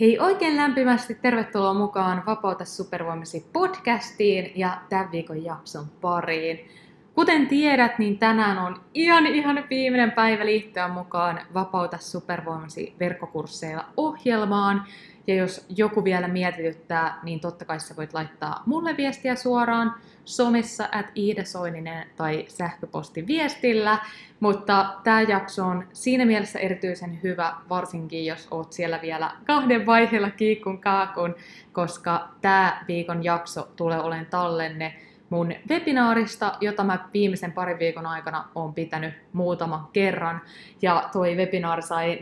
Hei oikein lämpimästi tervetuloa mukaan Vapauta supervoimasi podcastiin ja tämän viikon jakson pariin. Kuten tiedät, niin tänään on ihan ihan viimeinen päivä liittyä mukaan Vapauta supervoimasi verkkokursseilla ohjelmaan. Ja jos joku vielä mietityttää, niin totta kai sä voit laittaa mulle viestiä suoraan somessa at Iidesoininen tai sähköpostiviestillä. Mutta tämä jakso on siinä mielessä erityisen hyvä, varsinkin jos oot siellä vielä kahden vaiheella kiikun kaakun, koska tämä viikon jakso tulee olemaan tallenne mun webinaarista, jota mä viimeisen parin viikon aikana oon pitänyt muutaman kerran. Ja toi webinaari sai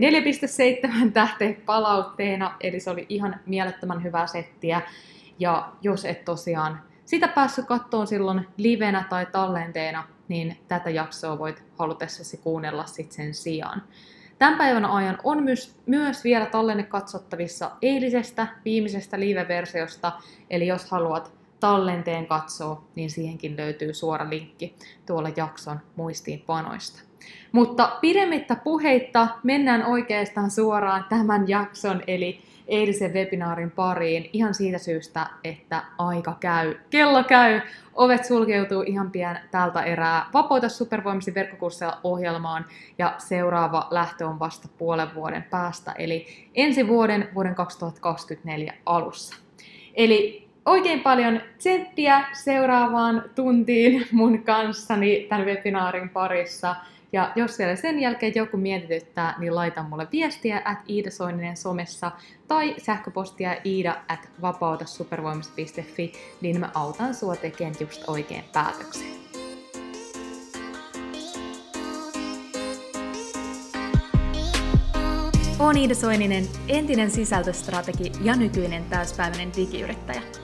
4.7 tähteä palautteena, eli se oli ihan mielettömän hyvää settiä. Ja jos et tosiaan sitä päässyt kattoon silloin livenä tai tallenteena, niin tätä jaksoa voit halutessasi kuunnella sitten sen sijaan. Tämän päivän ajan on myös, myös vielä tallenne katsottavissa eilisestä viimeisestä live-versiosta, eli jos haluat tallenteen katsoa, niin siihenkin löytyy suora linkki tuolla jakson muistiinpanoista. Mutta pidemmittä puheitta mennään oikeastaan suoraan tämän jakson, eli eilisen webinaarin pariin ihan siitä syystä, että aika käy. Kello käy, ovet sulkeutuu ihan pian tältä erää. Vapauta supervoimasi verkkokursseilla ohjelmaan ja seuraava lähtö on vasta puolen vuoden päästä, eli ensi vuoden, vuoden 2024 alussa. Eli oikein paljon tsemppiä seuraavaan tuntiin mun kanssani tämän webinaarin parissa. Ja jos siellä sen jälkeen joku mietityttää, niin laita mulle viestiä at Iida Soininen somessa tai sähköpostia iida at vapautasupervoimassa.fi, niin mä autan sua tekemään just oikein päätöksen. Olen Iida Soininen, entinen sisältöstrategi ja nykyinen täyspäiväinen digiyrittäjä.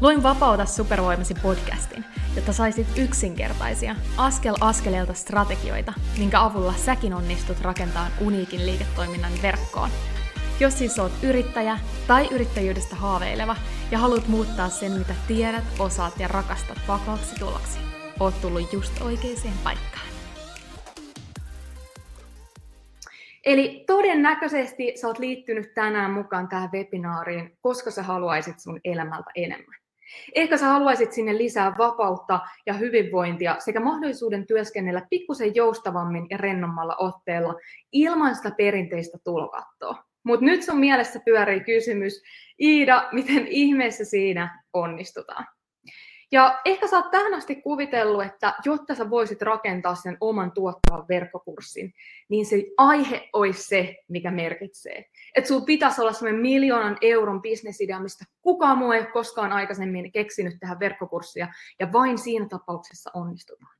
Luin Vapauta supervoimasi podcastin, jotta saisit yksinkertaisia, askel askeleelta strategioita, minkä avulla säkin onnistut rakentamaan uniikin liiketoiminnan verkkoon. Jos siis oot yrittäjä tai yrittäjyydestä haaveileva ja haluat muuttaa sen, mitä tiedät, osaat ja rakastat vakaaksi tuloksi, oot tullut just oikeaan paikkaan. Eli todennäköisesti sä oot liittynyt tänään mukaan tähän webinaariin, koska sä haluaisit sun elämältä enemmän. Ehkä sä haluaisit sinne lisää vapautta ja hyvinvointia sekä mahdollisuuden työskennellä pikkusen joustavammin ja rennommalla otteella ilman sitä perinteistä tulokattoa. Mutta nyt sun mielessä pyörii kysymys, Iida, miten ihmeessä siinä onnistutaan? Ja ehkä sä oot tähän asti kuvitellut, että jotta sä voisit rakentaa sen oman tuottavan verkkokurssin, niin se aihe olisi se, mikä merkitsee. Että sulla pitäisi olla semmoinen miljoonan euron bisnesidea, mistä kukaan muu ei ole koskaan aikaisemmin keksinyt tähän verkkokurssia, ja vain siinä tapauksessa onnistutaan.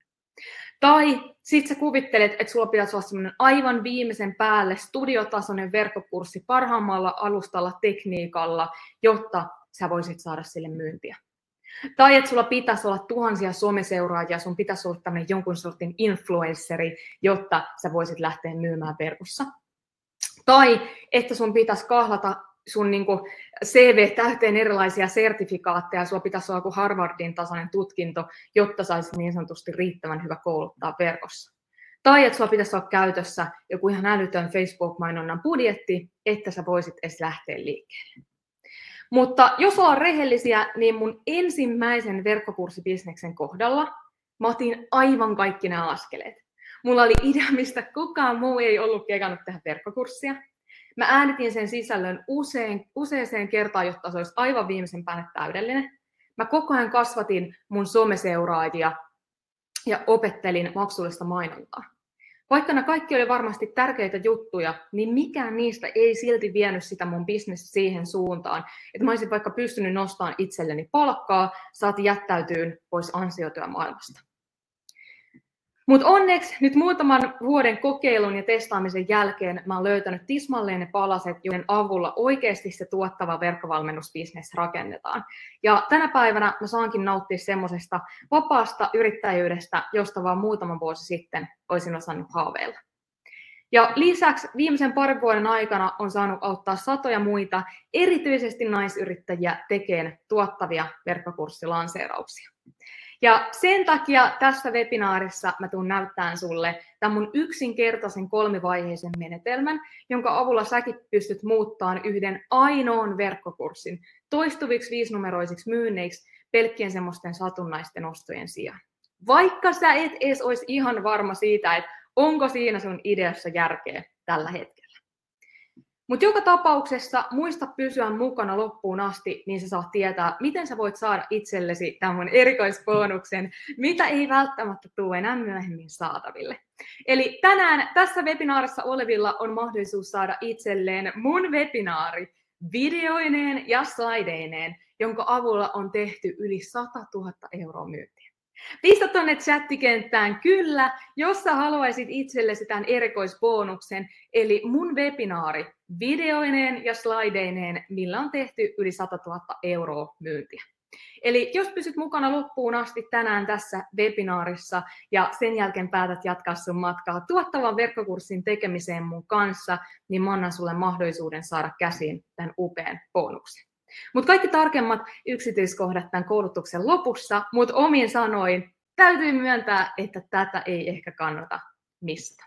Tai sitten sä kuvittelet, että sulla pitäisi olla semmoinen aivan viimeisen päälle studiotasoinen verkkokurssi parhaimmalla alustalla tekniikalla, jotta sä voisit saada sille myyntiä. Tai että sulla pitäisi olla tuhansia someseuraajia, sun pitäisi olla tämmöinen jonkun sortin influenceri, jotta sä voisit lähteä myymään verkossa. Tai että sun pitäisi kahlata sun niin CV täyteen erilaisia sertifikaatteja, sulla pitäisi olla joku Harvardin tasainen tutkinto, jotta saisit niin sanotusti riittävän hyvä kouluttaa verkossa. Tai että sulla pitäisi olla käytössä joku ihan älytön Facebook-mainonnan budjetti, että sä voisit edes lähteä liikkeelle. Mutta jos ollaan rehellisiä, niin mun ensimmäisen verkkokurssibisneksen kohdalla mä otin aivan kaikki nämä askeleet. Mulla oli idea, mistä kukaan muu ei ollut kekannut tehdä verkkokurssia. Mä äänitin sen sisällön usein, useaseen kertaan, jotta se olisi aivan viimeisen päälle täydellinen. Mä koko ajan kasvatin mun someseuraajia ja opettelin maksullista mainontaa. Vaikka nämä kaikki oli varmasti tärkeitä juttuja, niin mikään niistä ei silti vienyt sitä mun bisnes siihen suuntaan, että mä olisin vaikka pystynyt nostamaan itselleni palkkaa, saati jättäytyyn pois ansiotyömaailmasta. Mutta onneksi nyt muutaman vuoden kokeilun ja testaamisen jälkeen mä oon löytänyt tismalleen ne palaset, joiden avulla oikeasti se tuottava verkkovalmennusbisnes rakennetaan. Ja tänä päivänä mä saankin nauttia semmoisesta vapaasta yrittäjyydestä, josta vaan muutama vuosi sitten olisin osannut haaveilla. Ja lisäksi viimeisen parin vuoden aikana on saanut auttaa satoja muita, erityisesti naisyrittäjiä, tekemään tuottavia verkkokurssilanseerauksia. Ja sen takia tässä webinaarissa mä tuun näyttämään sulle tämän mun yksinkertaisen kolmivaiheisen menetelmän, jonka avulla säkin pystyt muuttamaan yhden ainoan verkkokurssin toistuviksi viisinumeroisiksi myynneiksi pelkkien semmoisten satunnaisten ostojen sijaan. Vaikka sä et edes olisi ihan varma siitä, että onko siinä sun ideassa järkeä tällä hetkellä. Mutta joka tapauksessa muista pysyä mukana loppuun asti, niin sä saat tietää, miten sä voit saada itsellesi tämän erikoisbonuksen, mitä ei välttämättä tule enää myöhemmin saataville. Eli tänään tässä webinaarissa olevilla on mahdollisuus saada itselleen mun webinaari videoineen ja slaideineen, jonka avulla on tehty yli 100 000 euroa myyntiä. Pistä tuonne chattikenttään kyllä, jos sä haluaisit itsellesi tämän erikoisbonuksen, eli mun webinaari videoineen ja slaideineen, millä on tehty yli 100 000 euroa myyntiä. Eli jos pysyt mukana loppuun asti tänään tässä webinaarissa ja sen jälkeen päätät jatkaa sun matkaa tuottavan verkkokurssin tekemiseen mun kanssa, niin mä annan sulle mahdollisuuden saada käsiin tämän upean bonuksen. Mutta kaikki tarkemmat yksityiskohdat tämän koulutuksen lopussa, mutta omin sanoin täytyy myöntää, että tätä ei ehkä kannata mistä.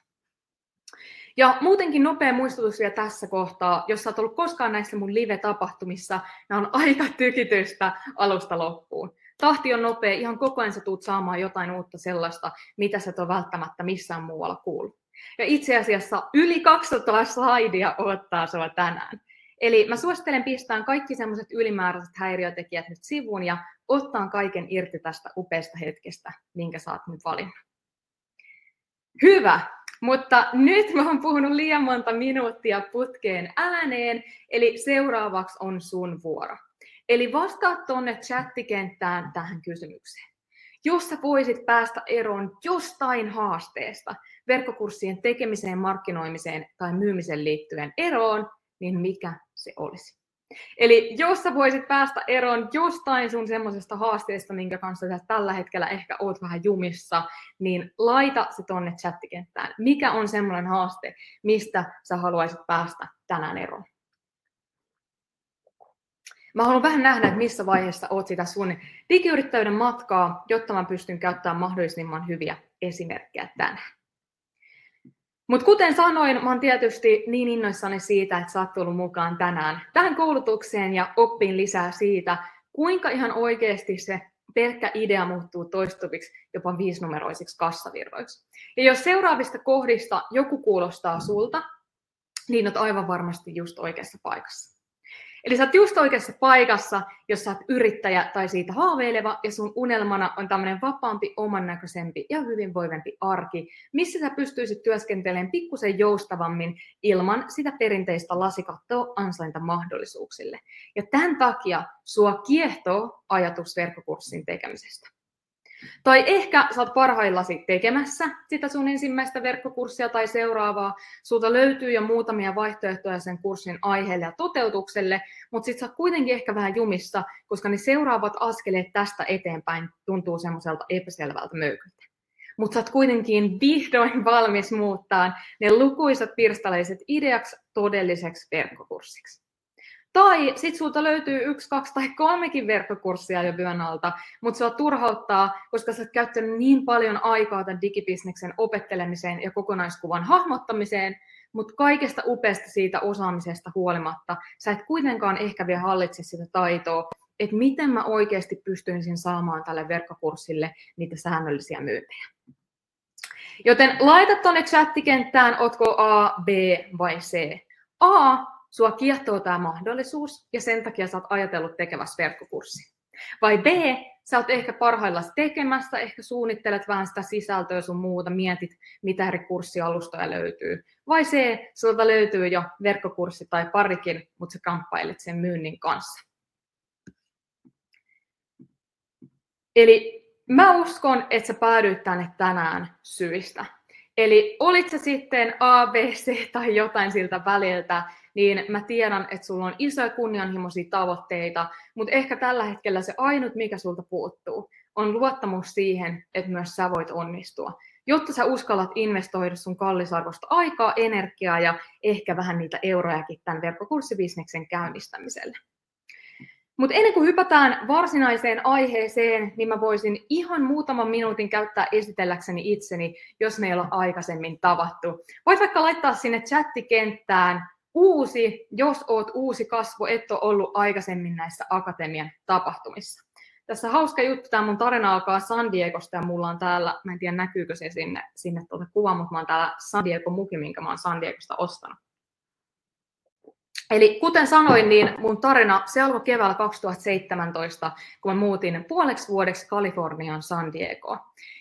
Ja muutenkin nopea muistutus vielä tässä kohtaa, jos oot ollut koskaan näissä mun live-tapahtumissa, nämä on aika tykitystä alusta loppuun. Tahti on nopea, ihan koko ajan sä tuut saamaan jotain uutta sellaista, mitä sä et ole välttämättä missään muualla kuullut. Ja itse asiassa yli 200 slaidia ottaa sua tänään. Eli mä suosittelen pistämään kaikki semmoiset ylimääräiset häiriötekijät nyt sivuun ja ottaa kaiken irti tästä upeasta hetkestä, minkä sä oot nyt valinnut. Hyvä, mutta nyt mä oon puhunut liian monta minuuttia putkeen ääneen, eli seuraavaksi on sun vuoro. Eli vastaa tuonne chattikenttään tähän kysymykseen. Jos sä voisit päästä eroon jostain haasteesta, verkkokurssien tekemiseen, markkinoimiseen tai myymiseen liittyen eroon, niin mikä se olisi. Eli jos sä voisit päästä eroon jostain sun semmoisesta haasteesta, minkä kanssa sä tällä hetkellä ehkä oot vähän jumissa, niin laita se tonne chattikenttään. Mikä on semmoinen haaste, mistä sä haluaisit päästä tänään eroon? Mä haluan vähän nähdä, että missä vaiheessa oot sitä sun digiyrittäjyyden matkaa, jotta mä pystyn käyttämään mahdollisimman hyviä esimerkkejä tänään. Mutta kuten sanoin, mä oon tietysti niin innoissani siitä, että sä oot tullut mukaan tänään tähän koulutukseen ja oppiin lisää siitä, kuinka ihan oikeasti se pelkkä idea muuttuu toistuviksi jopa viisinumeroisiksi kassavirroiksi. Ja jos seuraavista kohdista joku kuulostaa sulta, niin olet aivan varmasti just oikeassa paikassa. Eli sä oot just oikeassa paikassa, jos sä oot yrittäjä tai siitä haaveileva ja sun unelmana on tämmöinen vapaampi, oman näköisempi ja hyvinvoivempi arki, missä sä pystyisit työskentelemään pikkusen joustavammin ilman sitä perinteistä lasikattoa ansaintamahdollisuuksille. Ja tämän takia sua kiehtoo ajatus verkkokurssin tekemisestä. Tai ehkä sä oot parhaillasi tekemässä sitä sun ensimmäistä verkkokurssia tai seuraavaa. Sulta löytyy jo muutamia vaihtoehtoja sen kurssin aiheelle ja toteutukselle, mutta sit sä oot kuitenkin ehkä vähän jumissa, koska ne seuraavat askeleet tästä eteenpäin tuntuu semmoiselta epäselvältä möykyltä. Mutta sä oot kuitenkin vihdoin valmis muuttaa ne lukuisat pirstaleiset ideaksi todelliseksi verkkokurssiksi. Tai sit sulta löytyy yksi, kaksi tai kolmekin verkkokurssia jo vyön alta, mutta sua turhauttaa, koska sä oot käyttänyt niin paljon aikaa tämän digibisneksen opettelemiseen ja kokonaiskuvan hahmottamiseen, mutta kaikesta upeasta siitä osaamisesta huolimatta, sä et kuitenkaan ehkä vielä hallitse sitä taitoa, että miten mä oikeasti pystyisin saamaan tälle verkkokurssille niitä säännöllisiä myyntejä. Joten laita tuonne chattikenttään, otko A, B vai C. A sua kiehtoo tämä mahdollisuus ja sen takia sä oot ajatellut tekemässä verkkokurssi. Vai B, sä oot ehkä parhaillaan tekemässä, ehkä suunnittelet vähän sitä sisältöä sun muuta, mietit, mitä eri kurssialustoja löytyy. Vai C, sulta löytyy jo verkkokurssi tai parikin, mutta sä kamppailet sen myynnin kanssa. Eli mä uskon, että sä päädyit tänne tänään syistä. Eli olit se sitten A, B, C tai jotain siltä väliltä, niin mä tiedän, että sulla on isoja kunnianhimoisia tavoitteita, mutta ehkä tällä hetkellä se ainut, mikä sulta puuttuu, on luottamus siihen, että myös sä voit onnistua. Jotta sä uskallat investoida sun kallisarvosta aikaa, energiaa ja ehkä vähän niitä eurojakin tämän verkkokurssibisneksen käynnistämiselle. Mutta ennen kuin hypätään varsinaiseen aiheeseen, niin mä voisin ihan muutaman minuutin käyttää esitelläkseni itseni, jos me ei aikaisemmin tavattu. Voit vaikka laittaa sinne chattikenttään uusi, jos oot uusi kasvo, et ole ollut aikaisemmin näissä akatemian tapahtumissa. Tässä hauska juttu, tämä mun tarina alkaa San Diegosta ja mulla on täällä, mä en tiedä näkyykö se sinne, sinne tuota kuva, mutta mä oon täällä San Diego muki, minkä mä oon San Diegosta ostanut. Eli kuten sanoin, niin mun tarina se alkoi keväällä 2017, kun mä muutin puoleksi vuodeksi Kalifornian San Diego.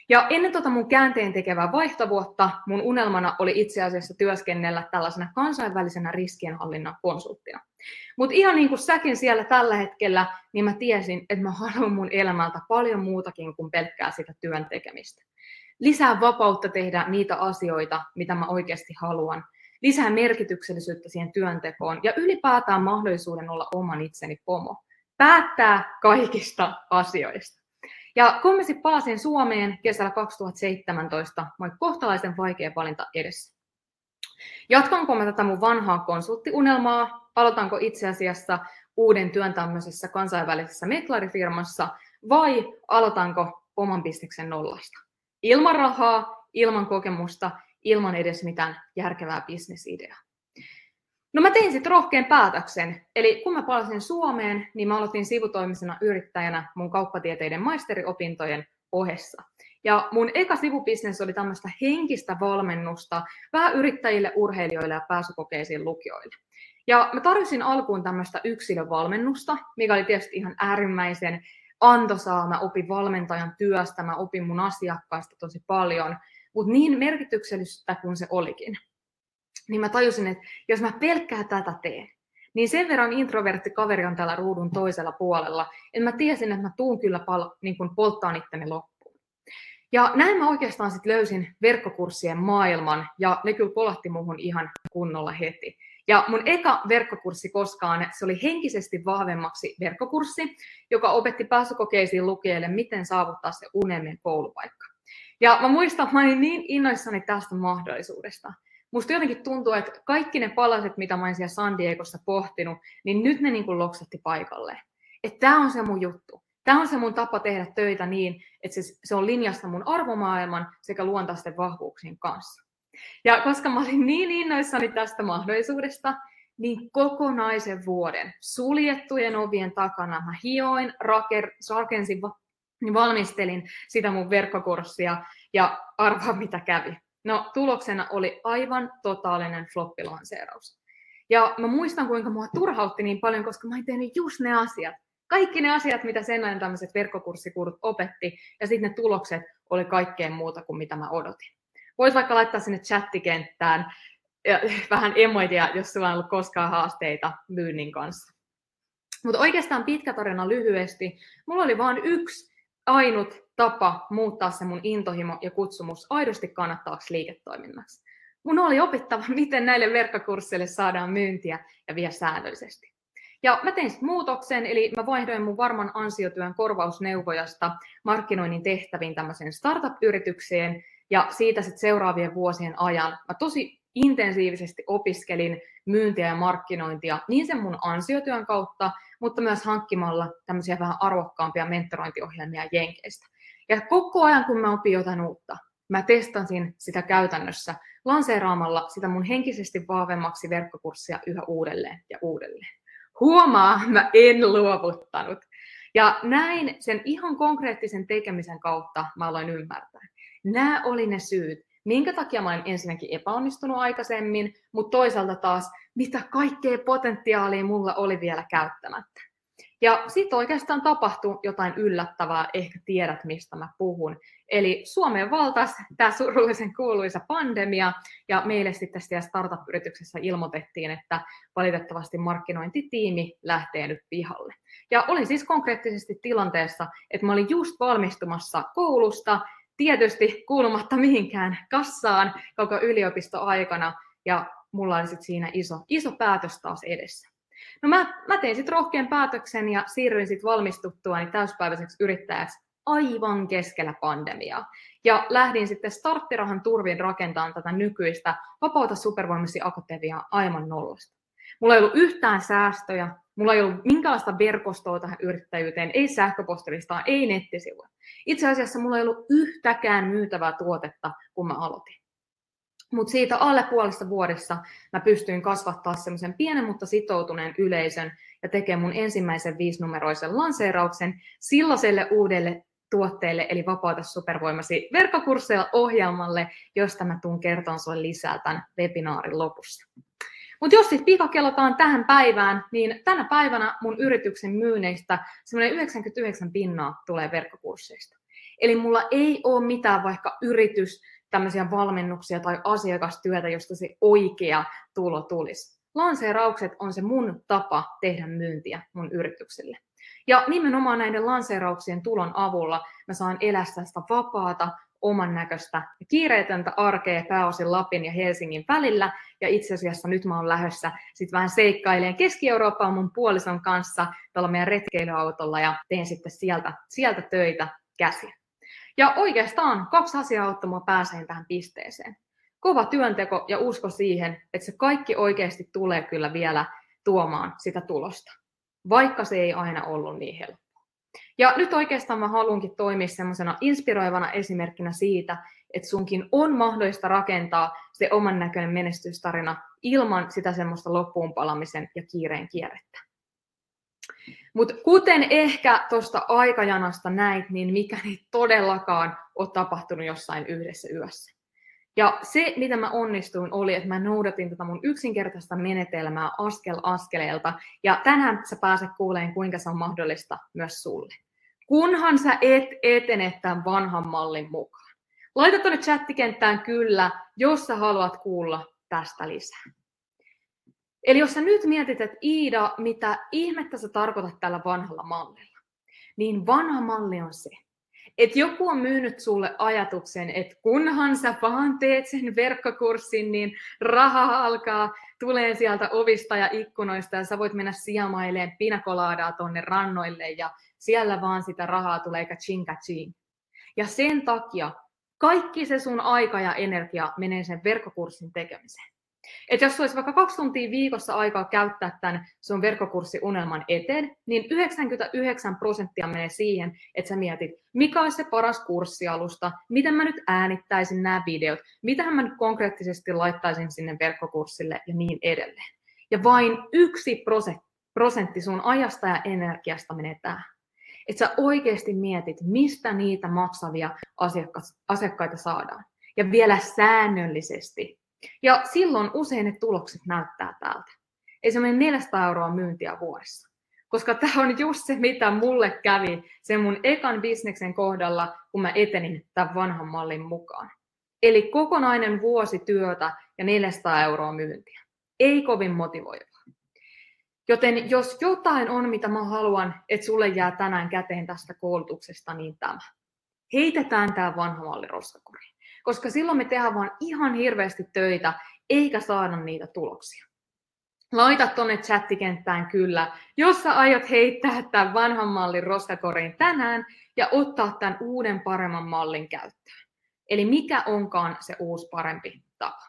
Ja ennen tota mun käänteen tekevää vaihtovuotta mun unelmana oli itse asiassa työskennellä tällaisena kansainvälisenä riskienhallinnan konsulttina. Mutta ihan niin kuin säkin siellä tällä hetkellä, niin mä tiesin, että mä haluan mun elämältä paljon muutakin kuin pelkkää sitä työn tekemistä. Lisää vapautta tehdä niitä asioita, mitä mä oikeasti haluan – lisää merkityksellisyyttä siihen työntekoon ja ylipäätään mahdollisuuden olla oman itseni pomo. Päättää kaikista asioista. Ja kun palasin Suomeen kesällä 2017, mä kohtalaisen vaikea valinta edessä. Jatkanko mä tätä mun vanhaa konsulttiunelmaa, aloitanko itse asiassa uuden työn tämmöisessä kansainvälisessä meklarifirmassa vai aloitanko oman bisneksen nollasta? Ilman rahaa, ilman kokemusta ilman edes mitään järkevää bisnesideaa. No mä tein sitten rohkean päätöksen. Eli kun mä palasin Suomeen, niin mä aloitin sivutoimisena yrittäjänä mun kauppatieteiden maisteriopintojen ohessa. Ja mun eka sivubisnes oli tämmöistä henkistä valmennusta vähän yrittäjille, urheilijoille ja pääsykokeisiin lukijoille. Ja mä tarjosin alkuun tämmöistä yksilövalmennusta, mikä oli tietysti ihan äärimmäisen antoisaa. Mä opin valmentajan työstä, mä opin mun asiakkaista tosi paljon – mutta niin merkityksellistä kuin se olikin, niin mä tajusin, että jos mä pelkkää tätä teen, niin sen verran introvertti kaveri on täällä ruudun toisella puolella, että mä tiesin, että mä tuun kyllä pal- niin kuin polttaan itteni loppuun. Ja näin mä oikeastaan sitten löysin verkkokurssien maailman, ja ne kyllä kolahti muuhun ihan kunnolla heti. Ja mun eka verkkokurssi koskaan, se oli henkisesti vahvemmaksi verkkokurssi, joka opetti pääsykokeisiin lukijoille, miten saavuttaa se unelmien koulupaikka. Ja mä muistan, että mä olin niin innoissani tästä mahdollisuudesta. Musta jotenkin tuntuu, että kaikki ne palaset, mitä mä olin siellä San Diegossa pohtinut, niin nyt ne niin kuin paikalle. Että tämä on se mun juttu. Tämä on se mun tapa tehdä töitä niin, että se, se on linjassa mun arvomaailman sekä luontaisten vahvuuksien kanssa. Ja koska mä olin niin innoissani tästä mahdollisuudesta, niin kokonaisen vuoden suljettujen ovien takana mä hioin, raker, rakensin niin valmistelin sitä mun verkkokurssia ja arvaa mitä kävi. No tuloksena oli aivan totaalinen floppilanseeraus. Ja mä muistan, kuinka mua turhautti niin paljon, koska mä en tehnyt just ne asiat. Kaikki ne asiat, mitä sen ajan tämmöiset verkkokurssikurssit opetti, ja sitten ne tulokset oli kaikkeen muuta kuin mitä mä odotin. Voit vaikka laittaa sinne chattikenttään ja vähän emoidia, jos sulla on ollut koskaan haasteita myynnin kanssa. Mutta oikeastaan pitkä tarina lyhyesti. Mulla oli vain yksi ainut tapa muuttaa se mun intohimo ja kutsumus aidosti kannattavaksi liiketoiminnaksi. Mun oli opittava, miten näille verkkokursseille saadaan myyntiä ja vielä säännöllisesti. Ja mä tein muutoksen, eli mä vaihdoin mun varman ansiotyön korvausneuvojasta markkinoinnin tehtäviin tämmöiseen startup-yritykseen, ja siitä sitten seuraavien vuosien ajan mä tosi intensiivisesti opiskelin myyntiä ja markkinointia niin sen mun ansiotyön kautta, mutta myös hankkimalla tämmöisiä vähän arvokkaampia mentorointiohjelmia Jenkeistä. Ja koko ajan, kun mä opin jotain uutta, mä testasin sitä käytännössä lanseeraamalla sitä mun henkisesti vahvemmaksi verkkokurssia yhä uudelleen ja uudelleen. Huomaa, mä en luovuttanut. Ja näin sen ihan konkreettisen tekemisen kautta mä aloin ymmärtää. Nämä oli ne syyt, minkä takia mä olen ensinnäkin epäonnistunut aikaisemmin, mutta toisaalta taas, mitä kaikkea potentiaalia mulla oli vielä käyttämättä. Ja sitten oikeastaan tapahtui jotain yllättävää, ehkä tiedät mistä mä puhun. Eli Suomeen valtas tämä surullisen kuuluisa pandemia, ja meille sitten siellä startup-yrityksessä ilmoitettiin, että valitettavasti markkinointitiimi lähtee nyt pihalle. Ja olin siis konkreettisesti tilanteessa, että mä olin just valmistumassa koulusta, tietysti kuulumatta mihinkään kassaan koko yliopistoaikana, ja mulla oli sitten siinä iso, iso päätös taas edessä. No mä, mä tein sitten rohkean päätöksen ja siirryin sitten valmistuttuani täyspäiväiseksi yrittäjäksi aivan keskellä pandemiaa. Ja lähdin sitten starttirahan turvin rakentamaan tätä nykyistä Vapauta supervoimasi akatemiaa aivan nollasta. Mulla ei ollut yhtään säästöjä, mulla ei ollut minkäänlaista verkostoa tähän yrittäjyyteen, ei sähköpostilistaa, ei nettisivuja. Itse asiassa mulla ei ollut yhtäkään myytävää tuotetta, kun mä aloitin. Mutta siitä alle puolesta vuodessa mä pystyin kasvattaa semmoisen pienen, mutta sitoutuneen yleisön ja tekemään mun ensimmäisen viisinumeroisen lanseerauksen silloiselle uudelle tuotteelle, eli Vapauta supervoimasi verkkokursseilla ohjelmalle, josta mä tuun kertomaan sulle lisää tämän webinaarin lopussa. Mutta jos sitten pikakellotaan tähän päivään, niin tänä päivänä mun yrityksen myynneistä semmoinen 99 pinnaa tulee verkkokursseista. Eli mulla ei ole mitään vaikka yritys, tämmöisiä valmennuksia tai asiakastyötä, josta se oikea tulo tulisi. Lanseeraukset on se mun tapa tehdä myyntiä mun yritykselle. Ja nimenomaan näiden lanseerauksien tulon avulla mä saan elää sitä vapaata, oman näköistä ja kiireetöntä arkea pääosin Lapin ja Helsingin välillä. Ja itse asiassa nyt mä oon lähdössä sitten vähän seikkaileen Keski-Eurooppaan mun puolison kanssa tällä meidän retkeilyautolla ja teen sitten sieltä, sieltä töitä käsiä. Ja oikeastaan kaksi asiaa mua pääseen tähän pisteeseen. Kova työnteko ja usko siihen, että se kaikki oikeasti tulee kyllä vielä tuomaan sitä tulosta, vaikka se ei aina ollut niin helppoa. Ja nyt oikeastaan mä haluankin toimia semmoisena inspiroivana esimerkkinä siitä, että sunkin on mahdollista rakentaa se oman näköinen menestystarina ilman sitä semmoista loppuun palamisen ja kiireen kierrettä. Mutta kuten ehkä tuosta aikajanasta näit, niin mikä ei todellakaan ole tapahtunut jossain yhdessä yössä. Ja se, mitä mä onnistuin, oli, että mä noudatin tätä mun yksinkertaista menetelmää askel askeleelta. Ja tänään sä pääset kuuleen, kuinka se on mahdollista myös sulle. Kunhan sä et etene tämän vanhan mallin mukaan. Laita tuonne chattikenttään kyllä, jos sä haluat kuulla tästä lisää. Eli jos sä nyt mietit, että Iida, mitä ihmettä sä tarkoitat tällä vanhalla mallilla, niin vanha malli on se, että joku on myynyt sulle ajatuksen, että kunhan sä vaan teet sen verkkokurssin, niin raha alkaa tulee sieltä ovista ja ikkunoista ja sä voit mennä siamaileen pinakolaadaa tonne rannoille ja siellä vaan sitä rahaa tulee kaching kaching. Ja sen takia kaikki se sun aika ja energia menee sen verkkokurssin tekemiseen. Et jos olisi vaikka kaksi tuntia viikossa aikaa käyttää tämän sun verkkokurssiunelman eteen, niin 99 prosenttia menee siihen, että sä mietit, mikä olisi se paras kurssialusta, miten mä nyt äänittäisin nämä videot, mitä mä nyt konkreettisesti laittaisin sinne verkkokurssille ja niin edelleen. Ja vain yksi prosentti sun ajasta ja energiasta menee tähän. Että sä oikeasti mietit, mistä niitä maksavia asiakkaita saadaan. Ja vielä säännöllisesti ja silloin usein ne tulokset näyttää täältä. Ei se mene 400 euroa myyntiä vuodessa. Koska tämä on just se, mitä mulle kävi sen mun ekan bisneksen kohdalla, kun mä etenin tämän vanhan mallin mukaan. Eli kokonainen vuosi työtä ja 400 euroa myyntiä. Ei kovin motivoivaa. Joten jos jotain on, mitä mä haluan, että sulle jää tänään käteen tästä koulutuksesta, niin tämä. Heitetään tämä vanha malli roskakoriin koska silloin me tehdään vaan ihan hirveästi töitä, eikä saada niitä tuloksia. Laita tuonne chattikenttään kyllä, jos sä aiot heittää tämän vanhan mallin roskakoriin tänään ja ottaa tämän uuden paremman mallin käyttöön. Eli mikä onkaan se uusi parempi tapa.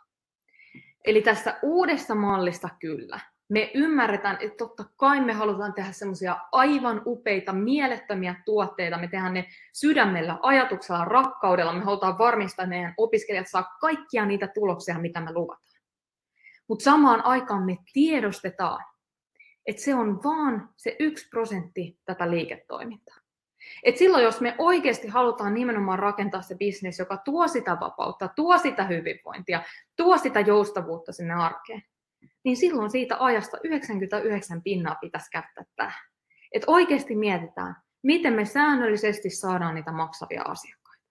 Eli tässä uudessa mallissa kyllä, me ymmärretään, että totta kai me halutaan tehdä semmoisia aivan upeita, mielettömiä tuotteita. Me tehdään ne sydämellä, ajatuksella, rakkaudella. Me halutaan varmistaa, että meidän opiskelijat saa kaikkia niitä tuloksia, mitä me luvataan. Mutta samaan aikaan me tiedostetaan, että se on vaan se yksi prosentti tätä liiketoimintaa. Et silloin, jos me oikeasti halutaan nimenomaan rakentaa se bisnes, joka tuo sitä vapautta, tuo sitä hyvinvointia, tuo sitä joustavuutta sinne arkeen, niin silloin siitä ajasta 99 pinnaa pitäisi käyttää tähän. Että oikeasti mietitään, miten me säännöllisesti saadaan niitä maksavia asiakkaita.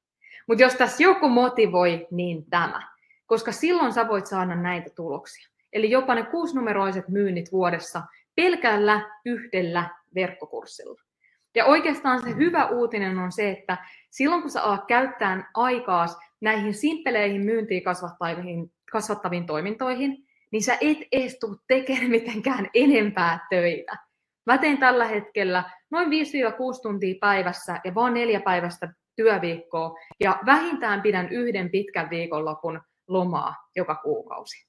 Mutta jos tässä joku motivoi, niin tämä. Koska silloin sä voit saada näitä tuloksia. Eli jopa ne kuusinumeroiset myynnit vuodessa pelkällä yhdellä verkkokurssilla. Ja oikeastaan se hyvä uutinen on se, että silloin kun sä alat käyttää aikaa näihin simppeleihin myyntiin kasvattaviin, kasvattaviin toimintoihin, niin sä et edes tule tekemään mitenkään enempää töitä. Mä teen tällä hetkellä noin 5-6 tuntia päivässä ja vaan neljä päivästä työviikkoa ja vähintään pidän yhden pitkän viikonlopun lomaa joka kuukausi.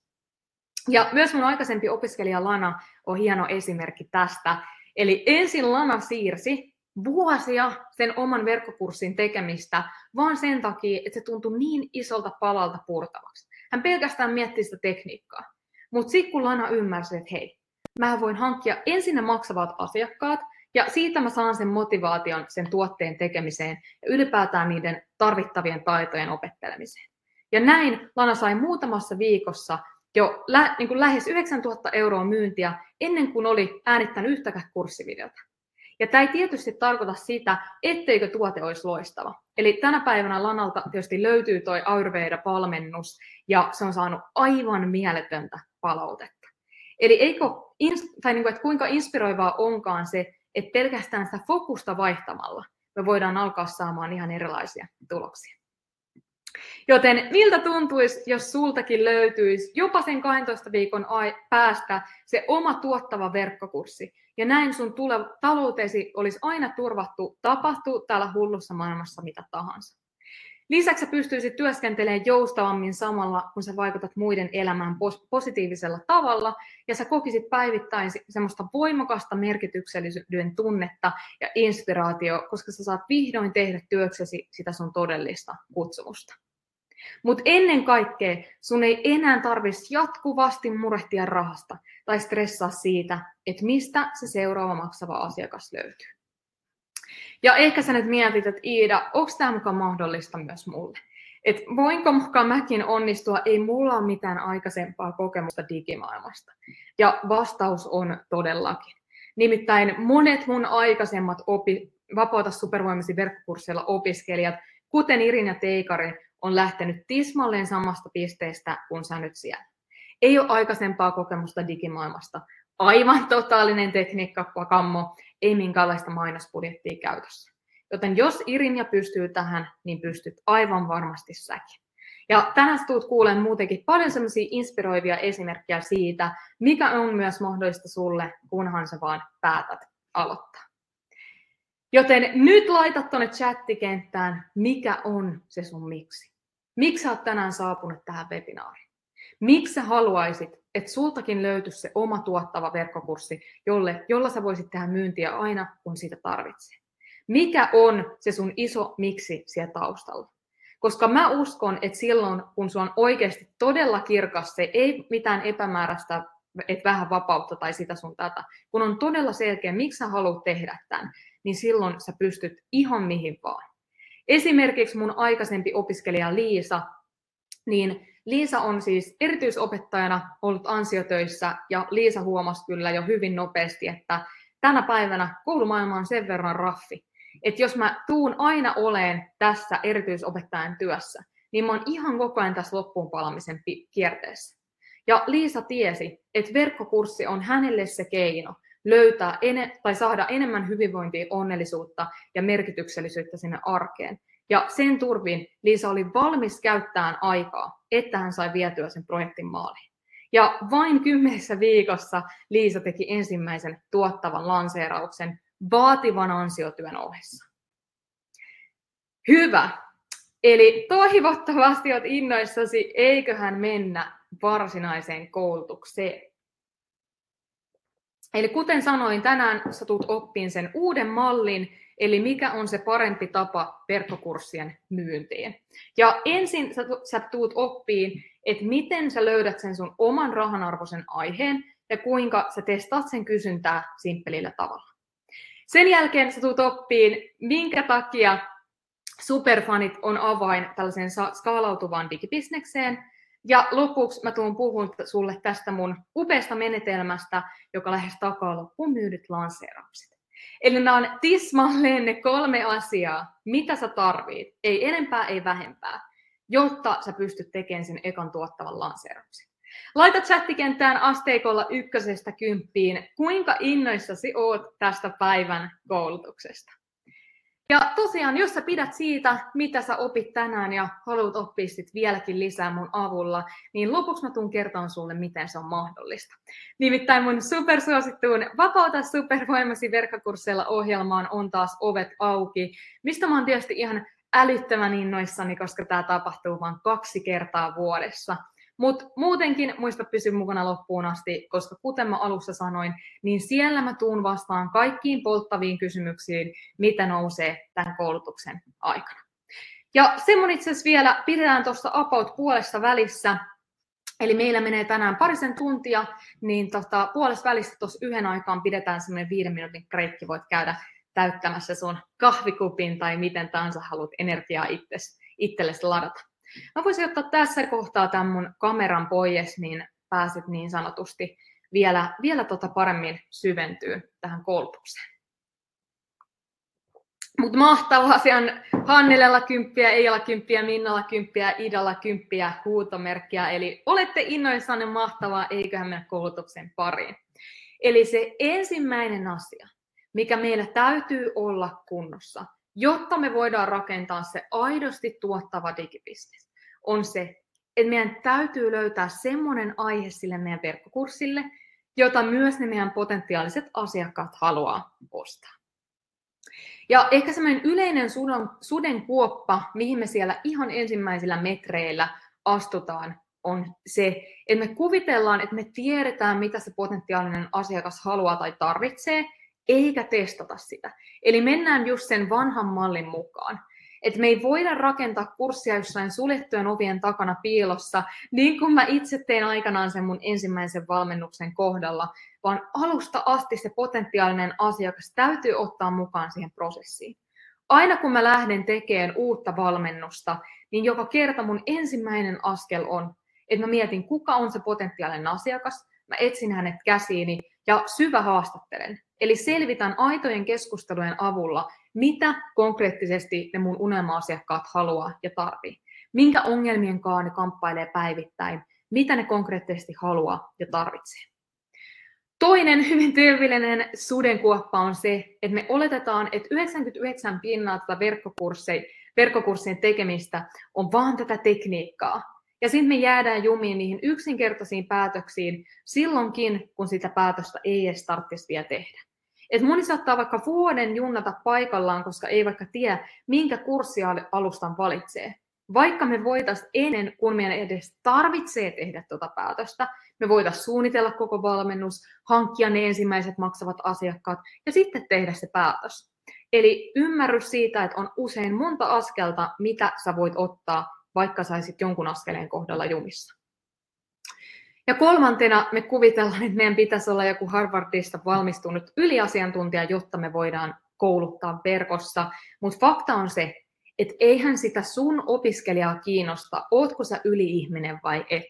Ja myös mun aikaisempi opiskelija Lana on hieno esimerkki tästä. Eli ensin Lana siirsi vuosia sen oman verkkokurssin tekemistä, vaan sen takia, että se tuntui niin isolta palalta purtavaksi. Hän pelkästään mietti sitä tekniikkaa. Mutta sitten kun Lana ymmärsi, että hei, mä voin hankkia ensin ne maksavat asiakkaat, ja siitä mä saan sen motivaation sen tuotteen tekemiseen ja ylipäätään niiden tarvittavien taitojen opettelemiseen. Ja näin Lana sai muutamassa viikossa jo lä- niin kuin lähes 9000 euroa myyntiä ennen kuin oli äänittänyt yhtäkään kurssivideota. Ja tämä ei tietysti tarkoita sitä, etteikö tuote olisi loistava. Eli tänä päivänä Lanalta tietysti löytyy tuo Ayurveda-valmennus, ja se on saanut aivan mieletöntä palautetta. Eli eikö, tai niin kuin, että kuinka inspiroivaa onkaan se, että pelkästään sitä fokusta vaihtamalla me voidaan alkaa saamaan ihan erilaisia tuloksia. Joten miltä tuntuisi, jos sultakin löytyisi jopa sen 12 viikon päästä se oma tuottava verkkokurssi, ja näin sun tule- taloutesi olisi aina turvattu, tapahtuu täällä hullussa maailmassa mitä tahansa. Lisäksi sä pystyisit työskentelemään joustavammin samalla, kun sä vaikutat muiden elämään positiivisella tavalla, ja sä kokisit päivittäin semmoista voimakasta merkityksellisyyden tunnetta ja inspiraatio, koska sä saat vihdoin tehdä työksesi sitä sun todellista kutsumusta. Mutta ennen kaikkea sun ei enää tarvitsisi jatkuvasti murehtia rahasta tai stressaa siitä, että mistä se seuraava maksava asiakas löytyy. Ja ehkä sä nyt mietit, että Iida, onko tämä mukaan mahdollista myös mulle? Et voinko mukaan mäkin onnistua? Ei mulla ole mitään aikaisempaa kokemusta digimaailmasta. Ja vastaus on todellakin. Nimittäin monet mun aikaisemmat opi, vapaata supervoimasi verkkokursseilla opiskelijat, kuten Irin ja Teikari, on lähtenyt tismalleen samasta pisteestä kuin sä nyt siellä. Ei ole aikaisempaa kokemusta digimaailmasta. Aivan totaalinen tekniikka, kammo, ei minkäänlaista mainosbudjettia käytössä. Joten jos Irinja pystyy tähän, niin pystyt aivan varmasti säkin. Ja tänään tulet kuulemaan muutenkin paljon sellaisia inspiroivia esimerkkejä siitä, mikä on myös mahdollista sulle, kunhan sä vaan päätät aloittaa. Joten nyt laita tuonne chattikenttään, mikä on se sun miksi. Miksi sä oot tänään saapunut tähän webinaariin? Miksi sä haluaisit, että sultakin löytyisi se oma tuottava verkkokurssi, jolle, jolla sä voisit tehdä myyntiä aina, kun sitä tarvitsee? Mikä on se sun iso miksi siellä taustalla? Koska mä uskon, että silloin, kun se on oikeasti todella kirkas, se ei mitään epämääräistä, että vähän vapautta tai sitä sun tätä, kun on todella selkeä, miksi sä haluat tehdä tämän, niin silloin sä pystyt ihan mihin vaan. Esimerkiksi mun aikaisempi opiskelija Liisa, niin Liisa on siis erityisopettajana ollut ansiotöissä ja Liisa huomasi kyllä jo hyvin nopeasti, että tänä päivänä koulumaailma on sen verran raffi, että jos mä tuun aina oleen tässä erityisopettajan työssä, niin mä oon ihan koko ajan tässä loppuun palamisen kierteessä. Ja Liisa tiesi, että verkkokurssi on hänelle se keino löytää ene- tai saada enemmän hyvinvointia, onnellisuutta ja merkityksellisyyttä sinne arkeen. Ja sen turvin Liisa oli valmis käyttämään aikaa, että hän sai vietyä sen projektin maaliin. Ja vain kymmenessä viikossa Liisa teki ensimmäisen tuottavan lanseerauksen vaativan ansiotyön ohessa. Hyvä. Eli toivottavasti olet innoissasi, eiköhän mennä varsinaiseen koulutukseen. Eli kuten sanoin, tänään sä tulet oppiin sen uuden mallin, eli mikä on se parempi tapa verkkokurssien myyntiin. Ja ensin sä, sä tuut oppiin, että miten sä löydät sen sun oman rahanarvoisen aiheen ja kuinka sä testaat sen kysyntää simppelillä tavalla. Sen jälkeen sä tuut oppiin, minkä takia superfanit on avain tällaiseen skaalautuvaan digibisnekseen, ja lopuksi mä tuun puhun sulle tästä mun upeasta menetelmästä, joka lähes takaa loppuun myydyt lanseeraukset. Eli nämä on tismalleen ne kolme asiaa, mitä sä tarvit, ei enempää, ei vähempää, jotta sä pystyt tekemään sen ekan tuottavan lanseerauksen. Laita chattikenttään asteikolla ykkösestä kymppiin, kuinka innoissasi oot tästä päivän koulutuksesta. Ja tosiaan, jos sä pidät siitä, mitä sä opit tänään ja haluat oppia sit vieläkin lisää mun avulla, niin lopuksi mä tuun kertomaan sulle, miten se on mahdollista. Nimittäin mun supersuosittuun Vapauta supervoimasi verkkokursseilla ohjelmaan on taas ovet auki, mistä mä oon tietysti ihan älyttömän innoissani, koska tämä tapahtuu vain kaksi kertaa vuodessa. Mutta muutenkin muista pysyä mukana loppuun asti, koska kuten mä alussa sanoin, niin siellä mä tuun vastaan kaikkiin polttaviin kysymyksiin, mitä nousee tämän koulutuksen aikana. Ja semmoinen itse asiassa vielä pidetään tuossa about puolessa välissä, Eli meillä menee tänään parisen tuntia, niin tota, puolessa välissä tuossa yhden aikaan pidetään semmoinen viiden minuutin breikki, voit käydä täyttämässä sun kahvikupin tai miten tahansa haluat energiaa itsellesi ladata. Mä voisin ottaa tässä kohtaa tämän mun kameran pois, niin pääset niin sanotusti vielä, vielä tota paremmin syventyä tähän koulutukseen. Mutta mahtavaa, asian Hannelella kymppiä, Eijalla kymppiä, Minnalla kymppiä, Idalla kymppiä, huutomerkkiä. Eli olette innoissanne mahtavaa, eiköhän mennä koulutuksen pariin. Eli se ensimmäinen asia, mikä meillä täytyy olla kunnossa, jotta me voidaan rakentaa se aidosti tuottava digibisnes, on se, että meidän täytyy löytää semmoinen aihe sille meidän verkkokurssille, jota myös ne meidän potentiaaliset asiakkaat haluaa ostaa. Ja ehkä semmoinen yleinen suden, sudenkuoppa, mihin me siellä ihan ensimmäisillä metreillä astutaan, on se, että me kuvitellaan, että me tiedetään, mitä se potentiaalinen asiakas haluaa tai tarvitsee, eikä testata sitä. Eli mennään just sen vanhan mallin mukaan. Et me ei voida rakentaa kurssia jossain suljettujen ovien takana piilossa, niin kuin mä itse tein aikanaan sen mun ensimmäisen valmennuksen kohdalla, vaan alusta asti se potentiaalinen asiakas täytyy ottaa mukaan siihen prosessiin. Aina kun mä lähden tekemään uutta valmennusta, niin joka kerta mun ensimmäinen askel on, että mä mietin, kuka on se potentiaalinen asiakas, mä etsin hänet käsiini ja syvä haastattelen. Eli selvitän aitojen keskustelujen avulla, mitä konkreettisesti ne mun unelma-asiakkaat haluaa ja tarvii. Minkä ongelmien kanssa ne kamppailee päivittäin, mitä ne konkreettisesti haluaa ja tarvitsee. Toinen hyvin tyypillinen sudenkuoppa on se, että me oletetaan, että 99 pinnaa tätä verkkokurssien tekemistä on vaan tätä tekniikkaa. Ja sitten me jäädään jumiin niihin yksinkertaisiin päätöksiin silloinkin, kun sitä päätöstä ei edes tarvitsisi vielä tehdä. Et moni saattaa vaikka vuoden junnata paikallaan, koska ei vaikka tiedä, minkä kurssialustan valitsee. Vaikka me voitaisiin ennen kuin meidän edes tarvitsee tehdä tuota päätöstä, me voitaisiin suunnitella koko valmennus, hankkia ne ensimmäiset maksavat asiakkaat ja sitten tehdä se päätös. Eli ymmärrys siitä, että on usein monta askelta, mitä sä voit ottaa, vaikka saisit jonkun askeleen kohdalla jumissa. Ja kolmantena me kuvitellaan, että meidän pitäisi olla joku Harvardista valmistunut yliasiantuntija, jotta me voidaan kouluttaa verkossa. Mutta fakta on se, että eihän sitä sun opiskelijaa kiinnosta, ootko sä yli-ihminen vai et.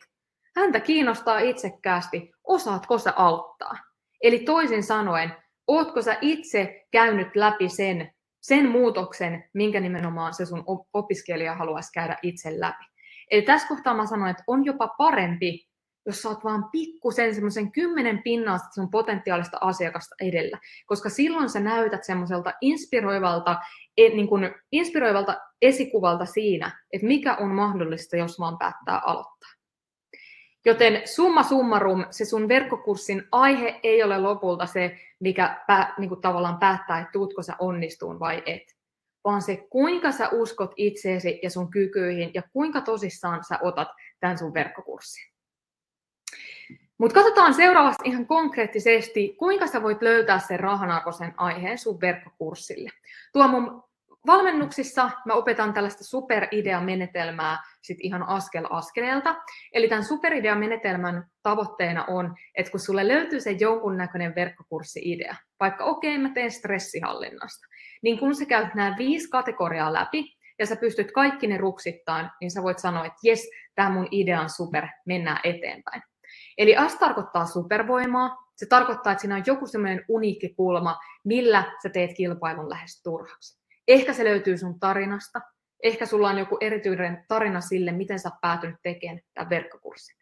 Häntä kiinnostaa itsekkäästi, osaatko sä auttaa. Eli toisin sanoen, ootko sä itse käynyt läpi sen, sen muutoksen, minkä nimenomaan se sun opiskelija haluaisi käydä itse läpi. Eli tässä kohtaa mä sanoin, että on jopa parempi, jos sä oot vaan pikkusen semmoisen kymmenen pinnaa sun potentiaalista asiakasta edellä, koska silloin sä näytät semmoiselta inspiroivalta, e, niin kuin inspiroivalta esikuvalta siinä, että mikä on mahdollista, jos vaan päättää aloittaa. Joten summa summarum, se sun verkkokurssin aihe ei ole lopulta se, mikä pää, niin kuin tavallaan päättää, että tuutko sä onnistuun vai et, vaan se, kuinka sä uskot itseesi ja sun kykyihin ja kuinka tosissaan sä otat tämän sun verkkokurssin. Mutta katsotaan seuraavasti ihan konkreettisesti, kuinka sä voit löytää sen rahanarvoisen aiheen sun verkkokurssille. Tuo mun valmennuksissa mä opetan tällaista superidea-menetelmää sit ihan askel askeleelta. Eli tämän superidea-menetelmän tavoitteena on, että kun sulle löytyy se jonkunnäköinen verkkokurssi-idea, vaikka okei, okay, mä teen stressihallinnasta, niin kun sä käyt nämä viisi kategoriaa läpi, ja sä pystyt kaikki ne ruksittaan, niin sä voit sanoa, että jes, tämä mun idea on super, mennään eteenpäin. Eli S tarkoittaa supervoimaa, Se tarkoittaa, että siinä on joku semmoinen uniikki kulma, millä sä teet kilpailun lähes turhaksi. Ehkä se löytyy sun tarinasta, ehkä sulla on joku erityinen tarina sille, miten sä oot päätynyt tekemään tämän verkkokurssin.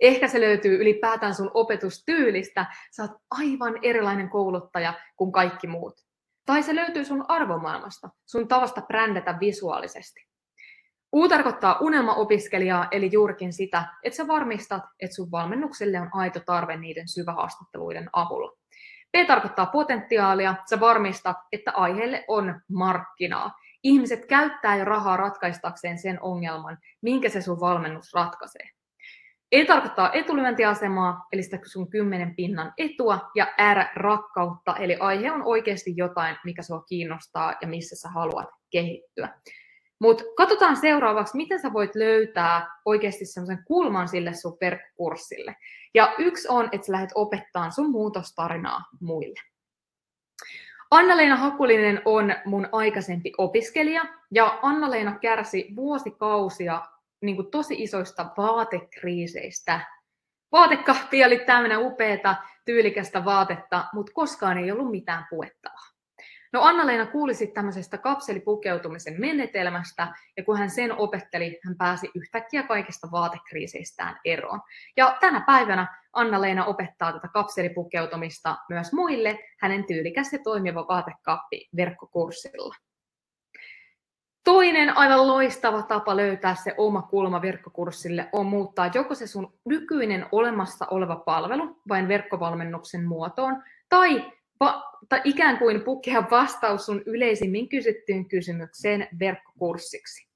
Ehkä se löytyy ylipäätään sun opetustyylistä, sä oot aivan erilainen kouluttaja kuin kaikki muut. Tai se löytyy sun arvomaailmasta, sun tavasta brändätä visuaalisesti. U tarkoittaa unelmaopiskelijaa, eli juurikin sitä, että sä varmistat, että sun valmennukselle on aito tarve niiden syvähaastatteluiden avulla. P tarkoittaa potentiaalia, sä varmistat, että aiheelle on markkinaa. Ihmiset käyttää jo rahaa ratkaistakseen sen ongelman, minkä se sun valmennus ratkaisee. E tarkoittaa etulyöntiasemaa, eli sitä sun kymmenen pinnan etua, ja R rakkautta, eli aihe on oikeasti jotain, mikä sua kiinnostaa ja missä sä haluat kehittyä. Mutta katsotaan seuraavaksi, miten sä voit löytää oikeasti semmoisen kulman sille sun verkkokurssille. Ja yksi on, että sä lähdet opettaa sun muutostarinaa muille. Anna-Leena Hakulinen on mun aikaisempi opiskelija, ja Anna-Leena kärsi vuosikausia niin kuin tosi isoista vaatekriiseistä. Vaatekahvi oli tämmöinen upeata, tyylikästä vaatetta, mutta koskaan ei ollut mitään puettavaa. No Anna-Leena kuuli sitten tämmöisestä kapselipukeutumisen menetelmästä, ja kun hän sen opetteli, hän pääsi yhtäkkiä kaikista vaatekriiseistään eroon. Ja tänä päivänä Anna-Leena opettaa tätä kapselipukeutumista myös muille hänen tyylikäs ja toimiva vaatekappi verkkokurssilla. Toinen aivan loistava tapa löytää se oma kulma verkkokurssille on muuttaa joko se sun nykyinen olemassa oleva palvelu vain verkkovalmennuksen muotoon, tai va- tai ikään kuin pukea vastaus sun yleisimmin kysyttyyn kysymykseen verkkokurssiksi.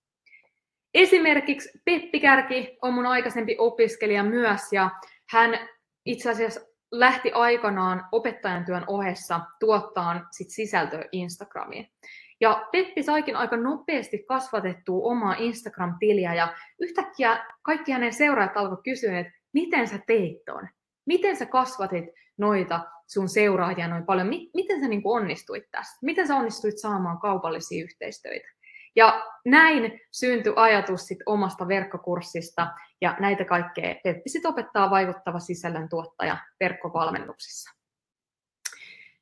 Esimerkiksi Peppi Kärki on mun aikaisempi opiskelija myös, ja hän itse asiassa lähti aikanaan opettajan työn ohessa tuottaa sit sisältöä Instagramiin. Ja Peppi saikin aika nopeasti kasvatettua omaa Instagram-tiliä ja yhtäkkiä kaikki hänen seuraajat alkoi kysyä, että miten sä teit ton? Miten sä kasvatit noita sun seuraajia noin paljon. Miten sä niin kuin onnistuit tässä? Miten sä onnistuit saamaan kaupallisia yhteistöitä? Ja näin syntyi ajatus sit omasta verkkokurssista, ja näitä kaikkea Peppi sit opettaa vaikuttava sisällöntuottaja verkkovalmennuksissa.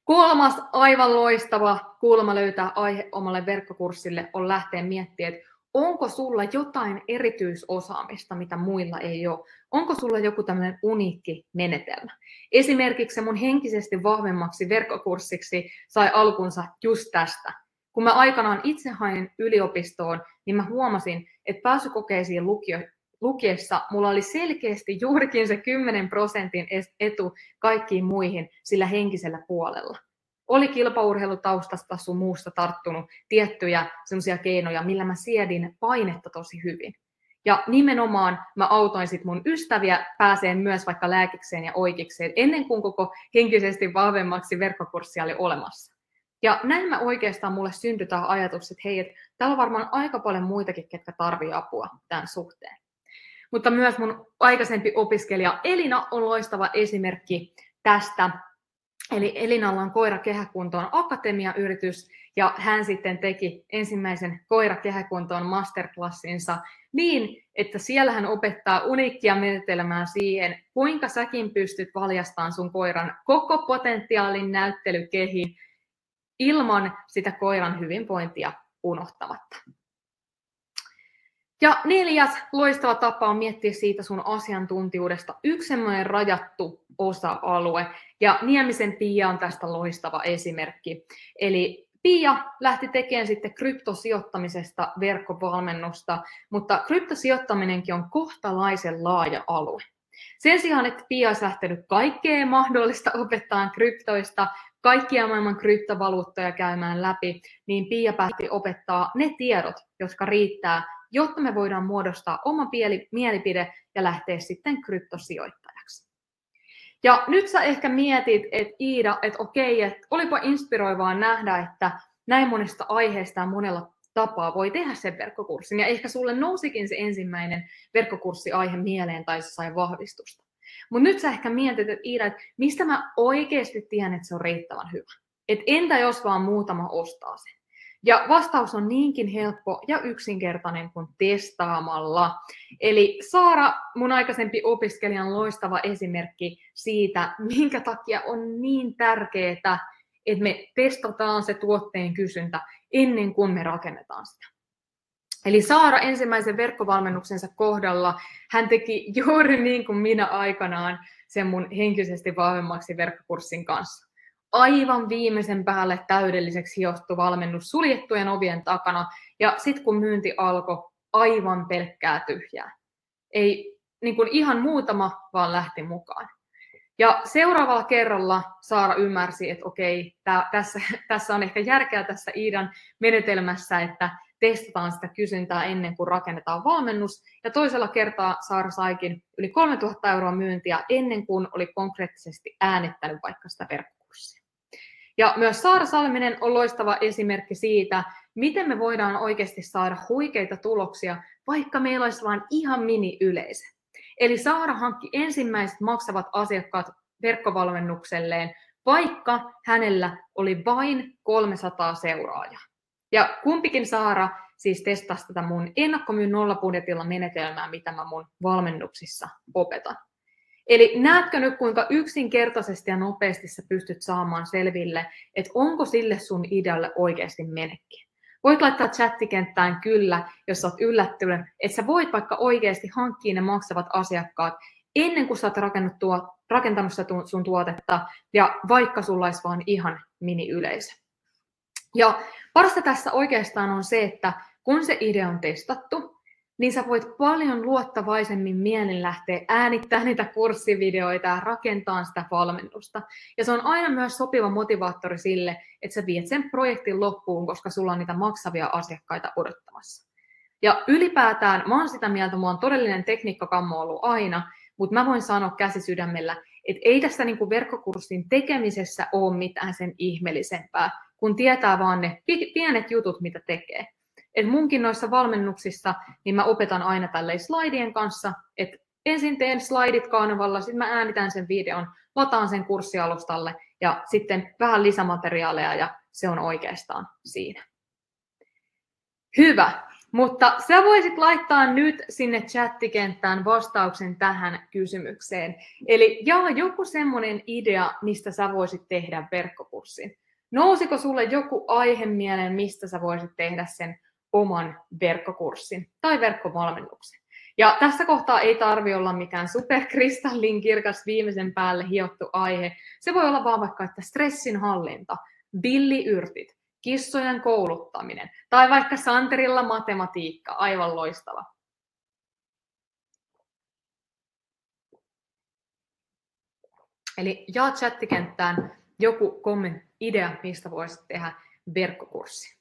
Kolmas aivan loistava kulma löytää aihe omalle verkkokurssille on lähteä miettimään, että onko sulla jotain erityisosaamista, mitä muilla ei ole? Onko sulla joku tämmöinen uniikki menetelmä? Esimerkiksi mun henkisesti vahvemmaksi verkkokurssiksi sai alkunsa just tästä. Kun mä aikanaan itse hain yliopistoon, niin mä huomasin, että pääsykokeisiin lukio, lukiessa mulla oli selkeästi juurikin se 10 prosentin etu kaikkiin muihin sillä henkisellä puolella oli kilpaurheilutaustasta sun muusta tarttunut tiettyjä semmoisia keinoja, millä mä siedin painetta tosi hyvin. Ja nimenomaan mä autoin sit mun ystäviä pääseen myös vaikka lääkikseen ja oikeikseen ennen kuin koko henkisesti vahvemmaksi verkkokurssia oli olemassa. Ja näin mä oikeastaan mulle syntyi tämä ajatus, että hei, että täällä on varmaan aika paljon muitakin, ketkä tarvii apua tämän suhteen. Mutta myös mun aikaisempi opiskelija Elina on loistava esimerkki tästä Eli Elinalla on Koira kehäkuntoon akatemiayritys, ja hän sitten teki ensimmäisen Koira kehäkuntoon masterclassinsa niin, että siellä hän opettaa uniikkia menetelmää siihen, kuinka säkin pystyt valjastamaan sun koiran koko potentiaalin näyttelykehiin ilman sitä koiran hyvinvointia unohtamatta. Ja neljäs loistava tapa on miettiä siitä sun asiantuntijuudesta yksi semmoinen rajattu osa-alue. Ja Niemisen Pia on tästä loistava esimerkki. Eli Pia lähti tekemään sitten kryptosijoittamisesta verkkovalmennusta, mutta kryptosijoittaminenkin on kohtalaisen laaja alue. Sen sijaan, että Pia olisi lähtenyt kaikkea mahdollista opettaa kryptoista, kaikkia maailman kryptovaluuttoja käymään läpi, niin Pia päätti opettaa ne tiedot, jotka riittää jotta me voidaan muodostaa oma mielipide ja lähteä sitten kryptosijoittajaksi. Ja nyt sä ehkä mietit, että Iida, että okei, että olipa inspiroivaa nähdä, että näin monesta aiheesta ja monella tapaa voi tehdä sen verkkokurssin. Ja ehkä sulle nousikin se ensimmäinen verkkokurssiaihe mieleen tai se sai vahvistusta. Mutta nyt sä ehkä mietit, että Iida, että mistä mä oikeasti tiedän, että se on riittävän hyvä. Et entä jos vaan muutama ostaa sen? Ja vastaus on niinkin helppo ja yksinkertainen kuin testaamalla. Eli Saara, mun aikaisempi opiskelijan loistava esimerkki siitä, minkä takia on niin tärkeää, että me testataan se tuotteen kysyntä ennen kuin me rakennetaan sitä. Eli Saara ensimmäisen verkkovalmennuksensa kohdalla, hän teki juuri niin kuin minä aikanaan sen mun henkisesti vahvemmaksi verkkokurssin kanssa. Aivan viimeisen päälle täydelliseksi hiottu valmennus suljettujen ovien takana, ja sitten kun myynti alkoi, aivan pelkkää tyhjää. Ei niin kuin ihan muutama vaan lähti mukaan. Ja seuraavalla kerralla Saara ymmärsi, että okei, tää, tässä, tässä on ehkä järkeä tässä Iidan menetelmässä, että testataan sitä kysyntää ennen kuin rakennetaan valmennus. Ja toisella kertaa Saara saikin yli 3000 euroa myyntiä ennen kuin oli konkreettisesti äänettänyt vaikka sitä verkkokurssia. Ja myös Saara Salminen on loistava esimerkki siitä, miten me voidaan oikeasti saada huikeita tuloksia, vaikka meillä olisi vain ihan mini-yleisö. Eli Saara hankki ensimmäiset maksavat asiakkaat verkkovalmennukselleen, vaikka hänellä oli vain 300 seuraajaa. Ja kumpikin Saara siis testasi tätä mun ennakkomyyn nollabudjetilla menetelmää, mitä mä mun valmennuksissa opetan. Eli näetkö nyt, kuinka yksinkertaisesti ja nopeasti sä pystyt saamaan selville, että onko sille sun idealle oikeasti menekki. Voit laittaa chattikenttään kyllä, jos olet yllättynyt, että sä voit vaikka oikeasti hankkia ne maksavat asiakkaat ennen kuin sä oot rakentanut sun tuotetta ja vaikka sulla olisi vain ihan mini-yleisö. Ja parasta tässä oikeastaan on se, että kun se idea on testattu, niin sä voit paljon luottavaisemmin mielen lähteä äänittämään niitä kurssivideoita ja rakentaa sitä valmennusta. Ja se on aina myös sopiva motivaattori sille, että sä viet sen projektin loppuun, koska sulla on niitä maksavia asiakkaita odottamassa. Ja ylipäätään mä oon sitä mieltä, mä oon todellinen tekniikkakammo ollut aina, mutta mä voin sanoa käsi sydämellä, että ei tässä niinku verkkokurssin tekemisessä ole mitään sen ihmeellisempää, kun tietää vaan ne pienet jutut, mitä tekee. Et munkin noissa valmennuksissa, niin mä opetan aina tälleen slaidien kanssa, että ensin teen slaidit kanavalla, sitten mä äänitän sen videon, lataan sen kurssialustalle ja sitten vähän lisämateriaaleja ja se on oikeastaan siinä. Hyvä, mutta sä voisit laittaa nyt sinne chattikenttään vastauksen tähän kysymykseen. Eli jaa joku semmoinen idea, mistä sä voisit tehdä verkkokurssin. Nousiko sulle joku aihe mieleen, mistä sä voisit tehdä sen oman verkkokurssin tai verkkovalmennuksen? Ja tässä kohtaa ei tarvi olla mikään superkristallin kirkas viimeisen päälle hiottu aihe. Se voi olla vaan vaikka, että stressin hallinta, billiyrtit, kissojen kouluttaminen tai vaikka Santerilla matematiikka, aivan loistava. Eli jaa chattikenttään joku kommentti, idea, mistä voisit tehdä verkkokurssi.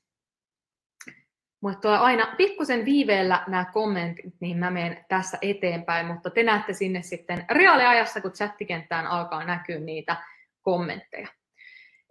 Mutta tulee aina pikkusen viiveellä nämä kommentit, niin mä menen tässä eteenpäin, mutta te näette sinne sitten reaaliajassa, kun chattikenttään alkaa näkyä niitä kommentteja.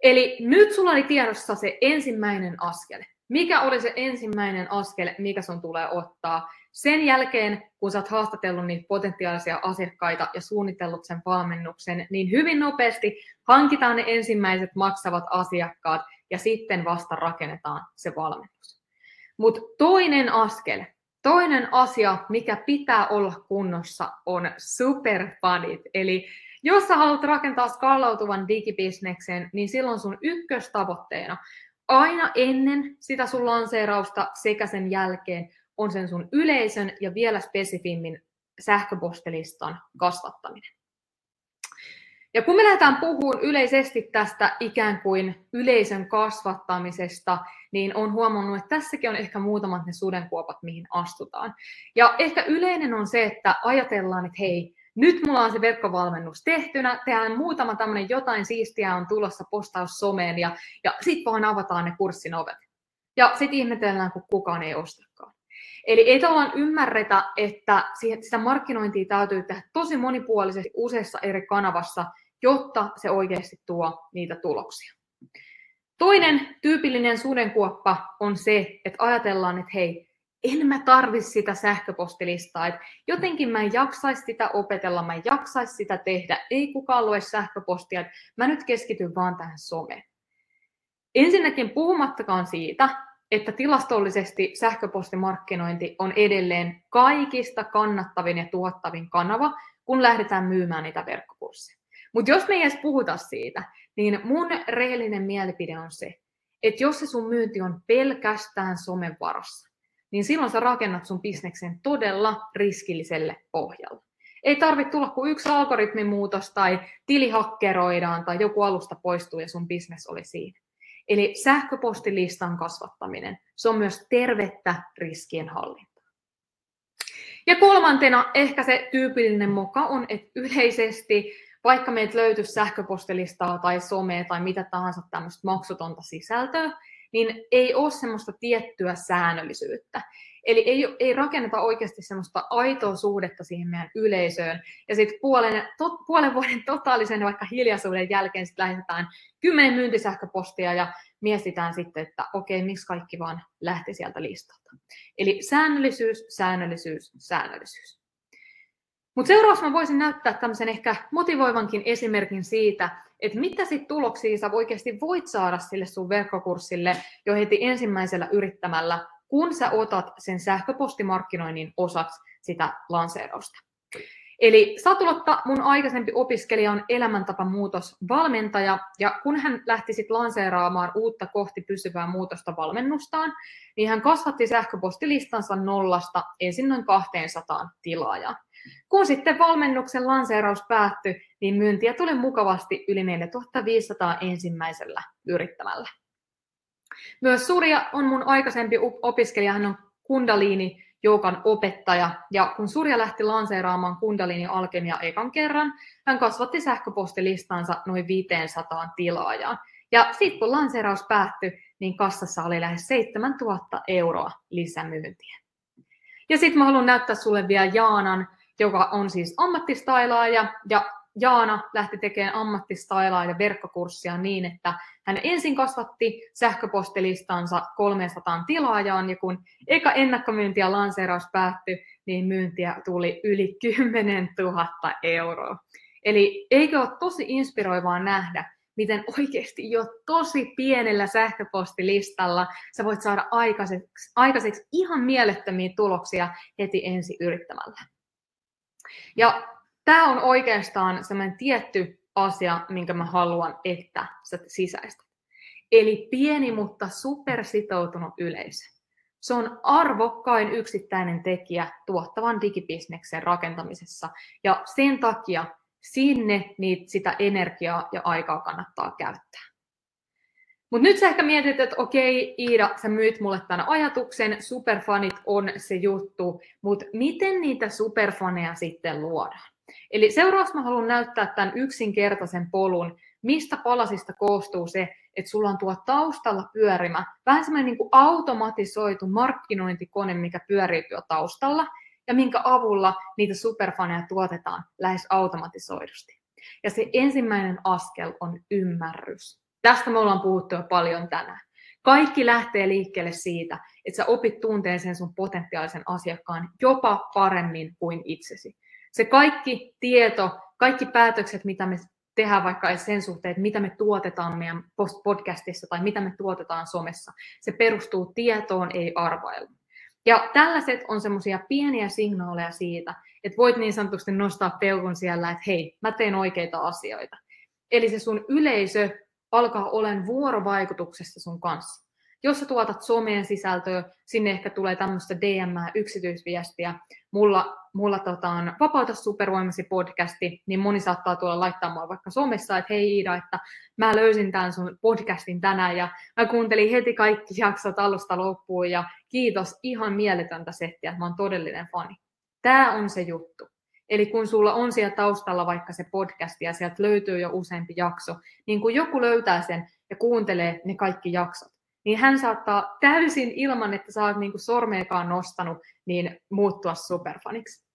Eli nyt sulla oli tiedossa se ensimmäinen askel. Mikä oli se ensimmäinen askel, mikä sun tulee ottaa sen jälkeen, kun sä oot haastatellut niitä potentiaalisia asiakkaita ja suunnitellut sen valmennuksen, niin hyvin nopeasti hankitaan ne ensimmäiset maksavat asiakkaat ja sitten vasta rakennetaan se valmennus. Mutta toinen askel, toinen asia, mikä pitää olla kunnossa, on superfunit. Eli jos sä haluat rakentaa skaalautuvan digibisneksen, niin silloin sun ykköstavoitteena aina ennen sitä sun lanseerausta sekä sen jälkeen on sen sun yleisön ja vielä spesifimmin sähköpostilistan kasvattaminen. Ja kun me lähdetään puhumaan yleisesti tästä ikään kuin yleisön kasvattamisesta, niin on huomannut, että tässäkin on ehkä muutamat ne sudenkuopat, mihin astutaan. Ja ehkä yleinen on se, että ajatellaan, että hei, nyt mulla on se verkkovalmennus tehtynä, tehdään muutama tämmöinen jotain siistiä on tulossa postaus someen ja, ja sitten vaan avataan ne kurssin ovet. Ja sitten ihmetellään, kun kukaan ei ostakaan. Eli ei tavallaan ymmärretä, että sitä markkinointia täytyy tehdä tosi monipuolisesti useissa eri kanavassa, jotta se oikeasti tuo niitä tuloksia. Toinen tyypillinen sudenkuoppa on se, että ajatellaan, että hei, en mä tarvi sitä sähköpostilistaa, että jotenkin mä en jaksaisi sitä opetella, mä en jaksaisi sitä tehdä, ei kukaan lue sähköpostia, että mä nyt keskityn vaan tähän someen. Ensinnäkin puhumattakaan siitä, että tilastollisesti sähköpostimarkkinointi on edelleen kaikista kannattavin ja tuottavin kanava, kun lähdetään myymään niitä verkkokursseja. Mutta jos me ei edes puhuta siitä, niin mun rehellinen mielipide on se, että jos se sun myynti on pelkästään somen varassa, niin silloin sä rakennat sun bisneksen todella riskilliselle pohjalle. Ei tarvitse tulla kuin yksi algoritmimuutos tai tili hakkeroidaan tai joku alusta poistuu ja sun bisnes oli siinä. Eli sähköpostilistan kasvattaminen, se on myös tervettä riskien hallintaa. Ja kolmantena ehkä se tyypillinen moka on, että yleisesti vaikka meiltä löytyisi sähköpostilistaa tai somea tai mitä tahansa tämmöistä maksutonta sisältöä, niin ei ole semmoista tiettyä säännöllisyyttä. Eli ei, ei rakenneta oikeasti semmoista aitoa suhdetta siihen meidän yleisöön. Ja sitten puolen, to, puolen vuoden totaalisen vaikka hiljaisuuden jälkeen sitten lähetetään kymmenen myyntisähköpostia ja mietitään sitten, että okei, miksi kaikki vaan lähti sieltä listalta. Eli säännöllisyys, säännöllisyys, säännöllisyys. Mutta seuraavaksi mä voisin näyttää tämmöisen ehkä motivoivankin esimerkin siitä, että mitä sitten tuloksia sä oikeasti voit saada sille sun verkkokurssille jo heti ensimmäisellä yrittämällä, kun sä otat sen sähköpostimarkkinoinnin osaksi sitä lanseerausta. Eli Satulotta, mun aikaisempi opiskelija, on elämäntapamuutosvalmentaja, ja kun hän lähti sitten lanseeraamaan uutta kohti pysyvää muutosta valmennustaan, niin hän kasvatti sähköpostilistansa nollasta ensin noin 200 tilaajaa. Kun sitten valmennuksen lanseeraus päättyi, niin myyntiä tuli mukavasti yli 4500 ensimmäisellä yrittämällä. Myös Surja on mun aikaisempi opiskelija, hän on Kundalini Joukan opettaja, ja kun Surja lähti lanseeraamaan Kundalini Alkemia ekan kerran, hän kasvatti sähköpostilistansa noin 500 tilaajaan. Ja sitten kun lanseeraus päättyi, niin kassassa oli lähes 7000 euroa lisämyyntiä. Ja sitten mä haluan näyttää sulle vielä Jaanan joka on siis ammattistailaaja, ja Jaana lähti tekemään ammattistailaaja verkkokurssia niin, että hän ensin kasvatti sähköpostilistansa 300 tilaajaan, ja kun eka ennakkomyynti ja lanseeraus päättyi, niin myyntiä tuli yli 10 000 euroa. Eli eikö ole tosi inspiroivaa nähdä, miten oikeasti jo tosi pienellä sähköpostilistalla sä voit saada aikaiseksi, aikaiseksi ihan mielettömiä tuloksia heti ensi yrittämällä. Ja tämä on oikeastaan sellainen tietty asia, minkä mä haluan, että sä sisäistät. Eli pieni, mutta supersitoutunut yleisö. Se on arvokkain yksittäinen tekijä tuottavan digibisneksen rakentamisessa. Ja sen takia sinne niitä, sitä energiaa ja aikaa kannattaa käyttää. Mutta nyt sä ehkä mietit, että okei Iida, sä myyt mulle tämän ajatuksen, superfanit on se juttu, mutta miten niitä superfaneja sitten luodaan? Eli seuraavaksi mä haluan näyttää tämän yksinkertaisen polun, mistä palasista koostuu se, että sulla on tuo taustalla pyörimä, vähän semmoinen niin automatisoitu markkinointikone, mikä pyörii tuo taustalla, ja minkä avulla niitä superfaneja tuotetaan lähes automatisoidusti. Ja se ensimmäinen askel on ymmärrys. Tästä me ollaan puhuttu jo paljon tänään. Kaikki lähtee liikkeelle siitä, että sä opit tunteen sen sun potentiaalisen asiakkaan jopa paremmin kuin itsesi. Se kaikki tieto, kaikki päätökset, mitä me tehdään vaikka sen suhteen, että mitä me tuotetaan meidän podcastissa tai mitä me tuotetaan somessa, se perustuu tietoon, ei arvailuun. Ja tällaiset on semmoisia pieniä signaaleja siitä, että voit niin sanotusti nostaa peukun siellä, että hei, mä teen oikeita asioita. Eli se sun yleisö alkaa olemaan vuorovaikutuksessa sun kanssa. Jos sä tuotat someen sisältöä, sinne ehkä tulee tämmöistä DM, yksityisviestiä. Mulla, mulla tota, on Vapauta supervoimasi podcasti, niin moni saattaa tulla laittamaan vaikka somessa, että hei Iida, että mä löysin tämän sun podcastin tänään ja mä kuuntelin heti kaikki jaksot alusta loppuun ja kiitos, ihan mieletöntä settiä, mä oon todellinen fani. Tämä on se juttu. Eli kun sulla on siellä taustalla vaikka se podcast ja sieltä löytyy jo useampi jakso, niin kun joku löytää sen ja kuuntelee ne kaikki jaksot, niin hän saattaa täysin ilman, että sä oot niin sormeekaan nostanut, niin muuttua superfaniksi.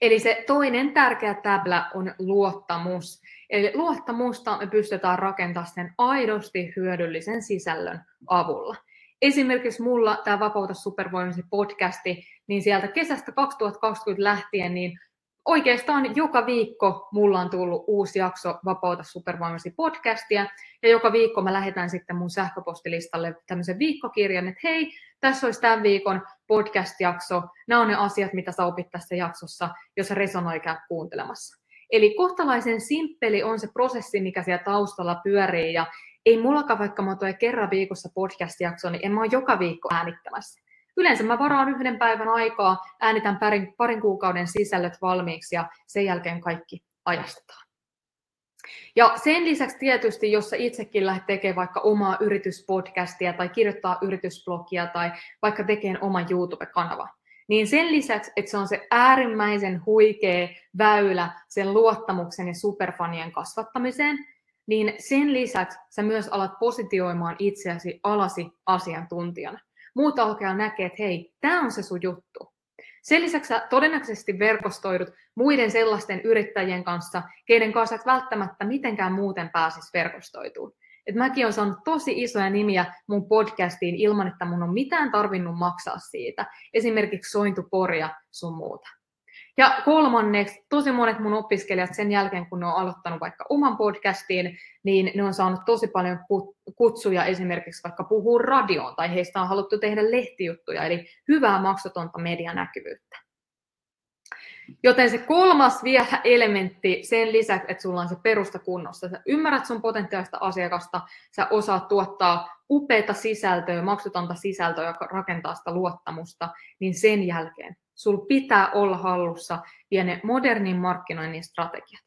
Eli se toinen tärkeä täplä on luottamus. Eli luottamusta me pystytään rakentamaan sen aidosti hyödyllisen sisällön avulla. Esimerkiksi mulla tämä Vapauta supervoimasi podcasti, niin sieltä kesästä 2020 lähtien niin oikeastaan joka viikko mulla on tullut uusi jakso Vapauta supervoimasi podcastia, ja joka viikko mä lähetän sitten mun sähköpostilistalle tämmöisen viikkokirjan, että hei, tässä olisi tämän viikon podcast-jakso, nämä on ne asiat, mitä sä opit tässä jaksossa, jos resonoi käy kuuntelemassa. Eli kohtalaisen simppeli on se prosessi, mikä siellä taustalla pyörii, ja ei mullakaan, vaikka mä tuon kerran viikossa podcast-jakso, niin en mä ole joka viikko äänittämässä. Yleensä mä varaan yhden päivän aikaa, äänitän parin, parin kuukauden sisällöt valmiiksi ja sen jälkeen kaikki ajastetaan. Ja sen lisäksi tietysti, jos sä itsekin lähdet tekemään vaikka omaa yrityspodcastia tai kirjoittaa yritysblogia tai vaikka tekemään oman YouTube-kanava, niin sen lisäksi, että se on se äärimmäisen huikea väylä sen luottamuksen ja superfanien kasvattamiseen, niin sen lisäksi sä myös alat positioimaan itseäsi alasi asiantuntijana. Muut alkaa näkee, että hei, tämä on se sun juttu. Sen lisäksi sä todennäköisesti verkostoidut muiden sellaisten yrittäjien kanssa, keiden kanssa et välttämättä mitenkään muuten pääsis verkostoituun. Et mäkin olen saanut tosi isoja nimiä mun podcastiin ilman, että mun on mitään tarvinnut maksaa siitä. Esimerkiksi sointuporia sun muuta. Ja kolmanneksi, tosi monet mun opiskelijat sen jälkeen, kun ne on aloittanut vaikka oman podcastiin, niin ne on saanut tosi paljon kutsuja esimerkiksi vaikka puhua radioon, tai heistä on haluttu tehdä lehtijuttuja, eli hyvää maksutonta medianäkyvyyttä. Joten se kolmas vielä elementti sen lisäksi, että sulla on se perusta kunnossa. Sä ymmärrät sun potentiaalista asiakasta, sä osaat tuottaa upeita sisältöä, maksutonta sisältöä, joka rakentaa sitä luottamusta, niin sen jälkeen sul pitää olla hallussa vielä ne modernin markkinoinnin strategiat.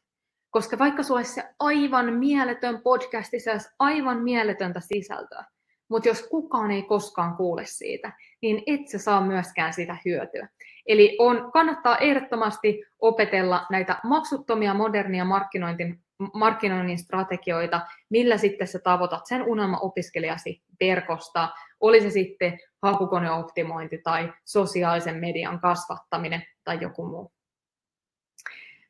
Koska vaikka sulla olisi se aivan mieletön podcasti, se olisi aivan mieletöntä sisältöä, mutta jos kukaan ei koskaan kuule siitä, niin et sä saa myöskään sitä hyötyä. Eli on, kannattaa ehdottomasti opetella näitä maksuttomia modernia markkinointin, markkinoinnin strategioita, millä sitten sä tavoitat sen unelma-opiskelijasi verkosta, oli se sitten hakukoneoptimointi tai sosiaalisen median kasvattaminen tai joku muu.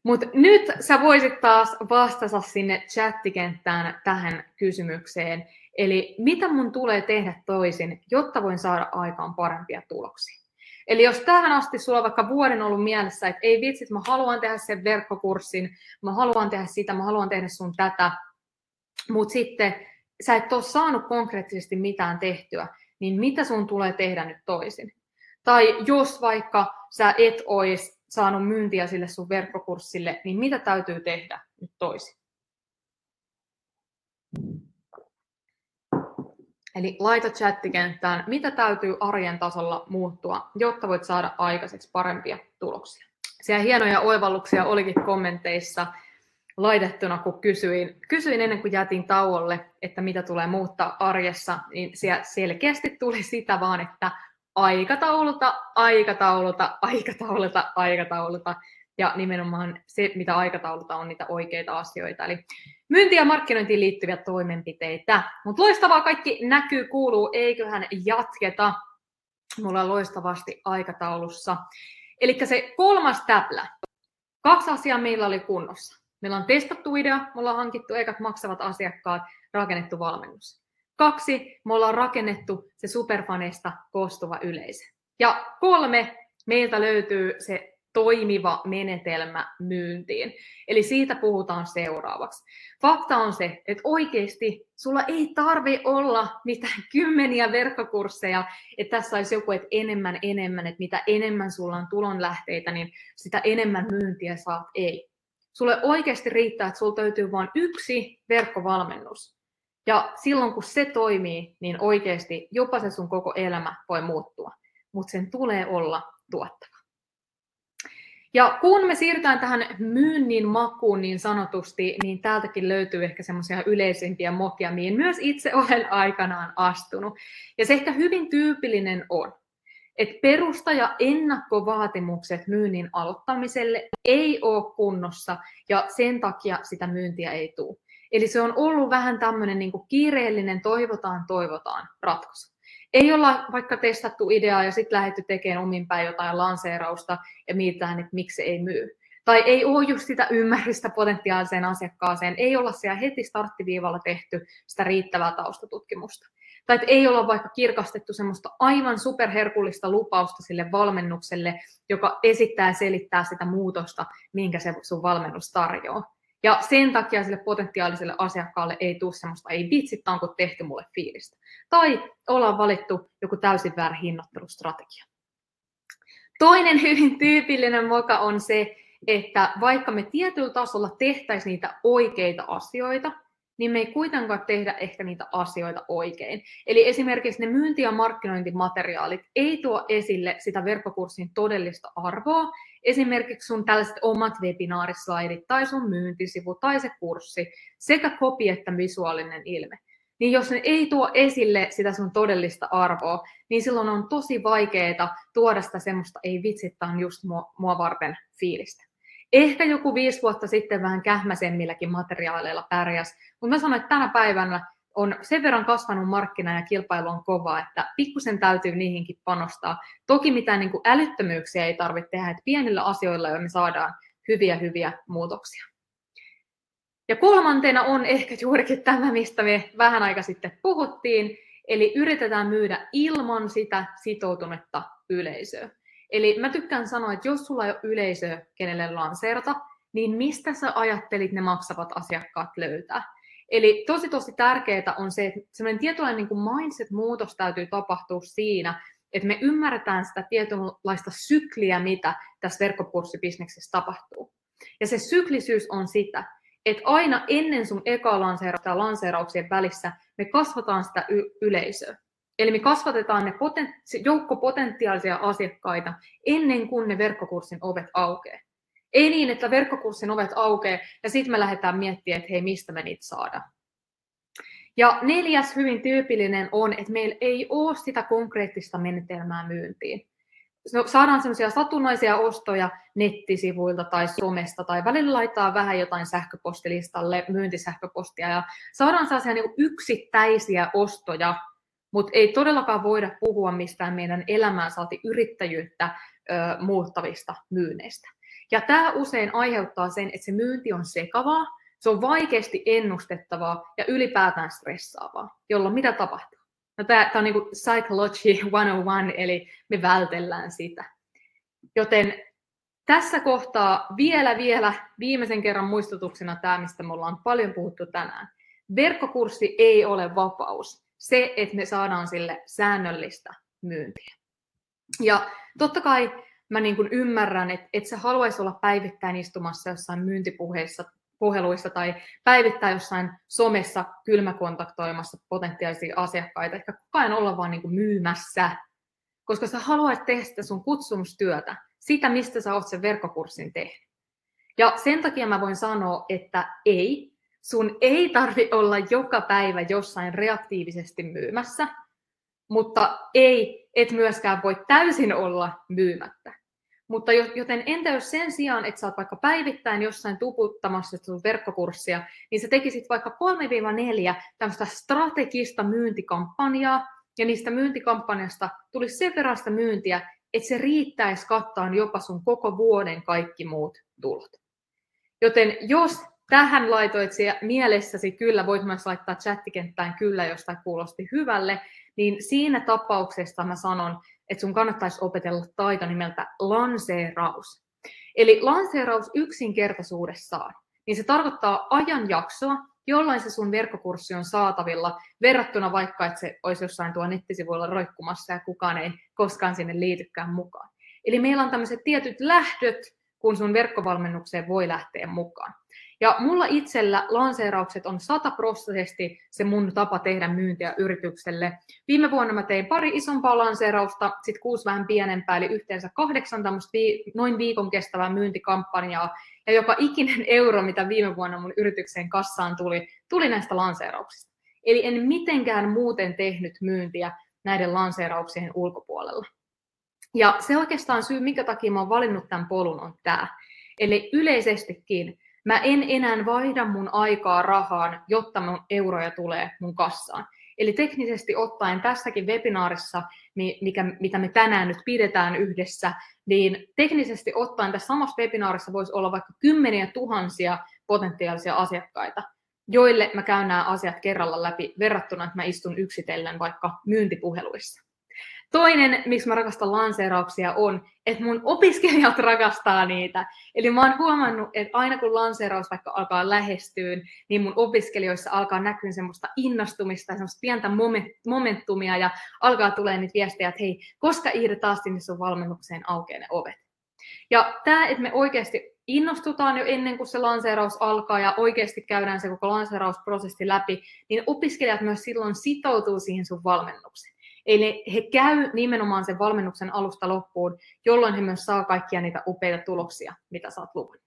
Mutta nyt sä voisit taas vastata sinne chattikenttään tähän kysymykseen. Eli mitä mun tulee tehdä toisin, jotta voin saada aikaan parempia tuloksia? Eli jos tähän asti sulla on vaikka vuoden ollut mielessä, että ei vitsit, mä haluan tehdä sen verkkokurssin, mä haluan tehdä sitä, mä haluan tehdä sun tätä, mutta sitten sä et ole saanut konkreettisesti mitään tehtyä, niin mitä sun tulee tehdä nyt toisin? Tai jos vaikka sä et olisi saanut myyntiä sille sun verkkokurssille, niin mitä täytyy tehdä nyt toisin? Eli laita chattikenttään, mitä täytyy arjen tasolla muuttua, jotta voit saada aikaiseksi parempia tuloksia. Siellä hienoja oivalluksia olikin kommenteissa laitettuna, kun kysyin, kysyin ennen kuin jätin tauolle, että mitä tulee muuttaa arjessa, niin siellä selkeästi tuli sitä vaan, että aikatauluta, aikatauluta, aikatauluta, aikatauluta. Ja nimenomaan se, mitä aikatauluta on niitä oikeita asioita. Eli myynti- ja markkinointiin liittyviä toimenpiteitä. Mutta loistavaa kaikki näkyy, kuuluu, eiköhän jatketa. Mulla on loistavasti aikataulussa. Eli se kolmas täplä. Kaksi asiaa meillä oli kunnossa. Meillä on testattu idea, me ollaan hankittu ekat maksavat asiakkaat, rakennettu valmennus. Kaksi, me ollaan rakennettu se superfaneista koostuva yleisö. Ja kolme, meiltä löytyy se toimiva menetelmä myyntiin. Eli siitä puhutaan seuraavaksi. Fakta on se, että oikeasti sulla ei tarvi olla mitään kymmeniä verkkokursseja, että tässä olisi joku, että enemmän enemmän, että mitä enemmän sulla on tulonlähteitä, niin sitä enemmän myyntiä saat. Ei. Sulle oikeasti riittää, että sulla löytyy vain yksi verkkovalmennus. Ja silloin kun se toimii, niin oikeasti jopa se sun koko elämä voi muuttua. Mutta sen tulee olla tuottava. Ja kun me siirrytään tähän myynnin makuun niin sanotusti, niin täältäkin löytyy ehkä semmoisia yleisimpiä mokia, mihin myös itse olen aikanaan astunut. Ja se ehkä hyvin tyypillinen on, että perusta ja ennakkovaatimukset myynnin aloittamiselle ei ole kunnossa ja sen takia sitä myyntiä ei tule. Eli se on ollut vähän tämmöinen niin kiireellinen toivotaan, toivotaan ratkaisu. Ei olla vaikka testattu ideaa ja sitten lähdetty tekemään omin päin jotain lanseerausta ja mietitään, että miksi se ei myy. Tai ei ole just sitä ymmärrystä potentiaaliseen asiakkaaseen, ei olla siellä heti starttiviivalla tehty sitä riittävää taustatutkimusta. Tai että ei olla vaikka kirkastettu semmoista aivan superherkullista lupausta sille valmennukselle, joka esittää ja selittää sitä muutosta, minkä se sun valmennus tarjoaa. Ja sen takia sille potentiaaliselle asiakkaalle ei tule semmoista, ei vitsi, onko tehty mulle fiilistä. Tai ollaan valittu joku täysin väärä hinnoittelustrategia. Toinen hyvin tyypillinen moka on se, että vaikka me tietyllä tasolla tehtäisiin niitä oikeita asioita, niin me ei kuitenkaan tehdä ehkä niitä asioita oikein. Eli esimerkiksi ne myynti- ja markkinointimateriaalit ei tuo esille sitä verkkokurssin todellista arvoa. Esimerkiksi sun tällaiset omat webinaarislaidit tai sun myyntisivu tai se kurssi, sekä kopi että visuaalinen ilme. Niin jos ne ei tuo esille sitä sun todellista arvoa, niin silloin on tosi vaikeaa tuoda sitä semmoista ei vitsi, on just mua, mua varten fiilistä. Ehkä joku viisi vuotta sitten vähän kähmäisemmilläkin materiaaleilla pärjäs, mutta mä sanoin, että tänä päivänä on sen verran kasvanut markkina ja kilpailu on kova, että pikkusen täytyy niihinkin panostaa. Toki mitään niin kuin älyttömyyksiä ei tarvitse tehdä, että pienillä asioilla jo me saadaan hyviä, hyviä muutoksia. Ja kolmantena on ehkä juurikin tämä, mistä me vähän aika sitten puhuttiin, eli yritetään myydä ilman sitä sitoutunutta yleisöä. Eli mä tykkään sanoa, että jos sulla ei ole yleisöä, kenelle lanseerata, niin mistä sä ajattelit ne maksavat asiakkaat löytää? Eli tosi tosi tärkeää on se, että semmoinen tietynlainen niin mindset-muutos täytyy tapahtua siinä, että me ymmärretään sitä tietynlaista sykliä, mitä tässä verkkokurssibisneksessä tapahtuu. Ja se syklisyys on sitä, että aina ennen sun eka lanseerausta ja lanseerauksien välissä me kasvataan sitä y- yleisöä. Eli me kasvatetaan ne joukko potentiaalisia asiakkaita ennen kuin ne verkkokurssin ovet aukeaa. Ei niin, että verkkokurssin ovet aukeaa ja sitten me lähdetään miettimään, että hei, mistä me niitä saadaan. Ja neljäs hyvin tyypillinen on, että meillä ei ole sitä konkreettista menetelmää myyntiin. No, saadaan sellaisia satunnaisia ostoja nettisivuilta tai somesta tai välillä laittaa vähän jotain sähköpostilistalle, myyntisähköpostia ja saadaan sellaisia niin yksittäisiä ostoja mutta ei todellakaan voida puhua mistään meidän elämään saati yrittäjyyttä ö, muuttavista myynneistä. Ja tämä usein aiheuttaa sen, että se myynti on sekavaa, se on vaikeasti ennustettavaa ja ylipäätään stressaavaa, jolloin mitä tapahtuu? No tämä, tämä on niin kuin psychology 101, eli me vältellään sitä. Joten tässä kohtaa vielä vielä viimeisen kerran muistutuksena tämä, mistä me ollaan paljon puhuttu tänään. Verkkokurssi ei ole vapaus se, että me saadaan sille säännöllistä myyntiä. Ja totta kai mä niin kuin ymmärrän, että et sä haluaisi olla päivittäin istumassa jossain myyntipuheissa puheluissa tai päivittää jossain somessa kylmäkontaktoimassa potentiaalisia asiakkaita, ehkä koko ajan olla vaan niin kuin myymässä, koska sä haluat tehdä sitä sun kutsumustyötä, sitä mistä sä oot sen verkkokurssin tehnyt. Ja sen takia mä voin sanoa, että ei, sun ei tarvi olla joka päivä jossain reaktiivisesti myymässä, mutta ei, et myöskään voi täysin olla myymättä. Mutta joten entä jos sen sijaan, että sä oot vaikka päivittäin jossain tuputtamassa sun verkkokurssia, niin sä tekisit vaikka 3-4 tämmöistä strategista myyntikampanjaa, ja niistä myyntikampanjasta tulisi sen verran sitä myyntiä, että se riittäisi kattaan jopa sun koko vuoden kaikki muut tulot. Joten jos tähän laitoit mielessäsi kyllä, voit myös laittaa chattikenttään kyllä, jos tämä kuulosti hyvälle, niin siinä tapauksessa mä sanon, että sun kannattaisi opetella taito nimeltä lanseeraus. Eli lanseeraus yksinkertaisuudessaan, niin se tarkoittaa ajanjaksoa, jolloin se sun verkkokurssi on saatavilla, verrattuna vaikka, että se olisi jossain tuo nettisivuilla roikkumassa ja kukaan ei koskaan sinne liitykään mukaan. Eli meillä on tämmöiset tietyt lähdöt, kun sun verkkovalmennukseen voi lähteä mukaan. Ja mulla itsellä lanseeraukset on sataprosenttisesti se mun tapa tehdä myyntiä yritykselle. Viime vuonna mä tein pari isompaa lanseerausta, sitten kuusi vähän pienempää, eli yhteensä kahdeksan tämmöistä vi- noin viikon kestävää myyntikampanjaa. Ja joka ikinen euro, mitä viime vuonna mun yrityksen kassaan tuli, tuli näistä lanseerauksista. Eli en mitenkään muuten tehnyt myyntiä näiden lanseerauksien ulkopuolella. Ja se oikeastaan syy, minkä takia mä oon valinnut tämän polun, on tämä. Eli yleisestikin Mä en enää vaihda mun aikaa rahaan, jotta mun euroja tulee mun kassaan. Eli teknisesti ottaen tässäkin webinaarissa, mikä, mitä me tänään nyt pidetään yhdessä, niin teknisesti ottaen tässä samassa webinaarissa voisi olla vaikka kymmeniä tuhansia potentiaalisia asiakkaita. joille mä käyn nämä asiat kerralla läpi verrattuna, että mä istun yksitellen vaikka myyntipuheluissa. Toinen, miksi mä rakastan lanseerauksia, on, että mun opiskelijat rakastaa niitä. Eli mä oon huomannut, että aina kun lanseeraus vaikka alkaa lähestyä, niin mun opiskelijoissa alkaa näkyä semmoista innostumista, semmoista pientä momentumia ja alkaa tulee niitä viestejä, että hei, koska Iida taas sinne sun valmennukseen aukeaa ne ovet. Ja tämä, että me oikeasti innostutaan jo ennen kuin se lanseeraus alkaa ja oikeasti käydään se koko lanseerausprosessi läpi, niin opiskelijat myös silloin sitoutuu siihen sun valmennukseen. Eli he käy nimenomaan sen valmennuksen alusta loppuun, jolloin he myös saa kaikkia niitä upeita tuloksia, mitä saat luvannut.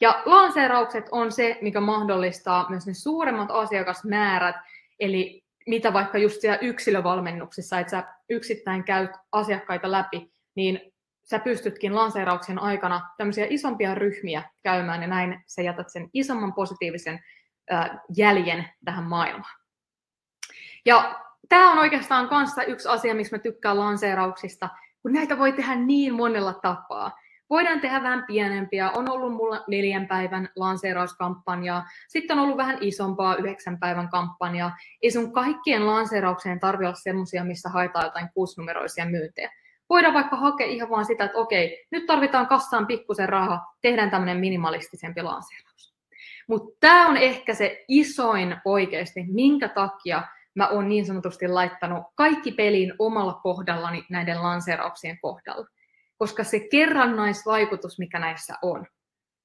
Ja lanseeraukset on se, mikä mahdollistaa myös ne suuremmat asiakasmäärät, eli mitä vaikka just siellä yksilövalmennuksessa, että sä yksittäin käyt asiakkaita läpi, niin sä pystytkin lanseerauksen aikana tämmöisiä isompia ryhmiä käymään ja näin sä jätät sen isomman positiivisen jäljen tähän maailmaan. Ja tämä on oikeastaan kanssa yksi asia, miksi mä tykkään lanseerauksista, kun näitä voi tehdä niin monella tapaa. Voidaan tehdä vähän pienempiä. On ollut mulla neljän päivän lanseerauskampanjaa. Sitten on ollut vähän isompaa yhdeksän päivän kampanjaa. Ei sun kaikkien lanseeraukseen tarvitse olla semmoisia, missä haetaan jotain kuusinumeroisia myyntejä. Voidaan vaikka hakea ihan vaan sitä, että okei, nyt tarvitaan kassaan pikkusen rahaa, tehdään tämmöinen minimalistisempi lanseeraus. Mutta tämä on ehkä se isoin oikeasti, minkä takia mä oon niin sanotusti laittanut kaikki peliin omalla kohdallani näiden lanseerauksien kohdalla. Koska se kerrannaisvaikutus, mikä näissä on,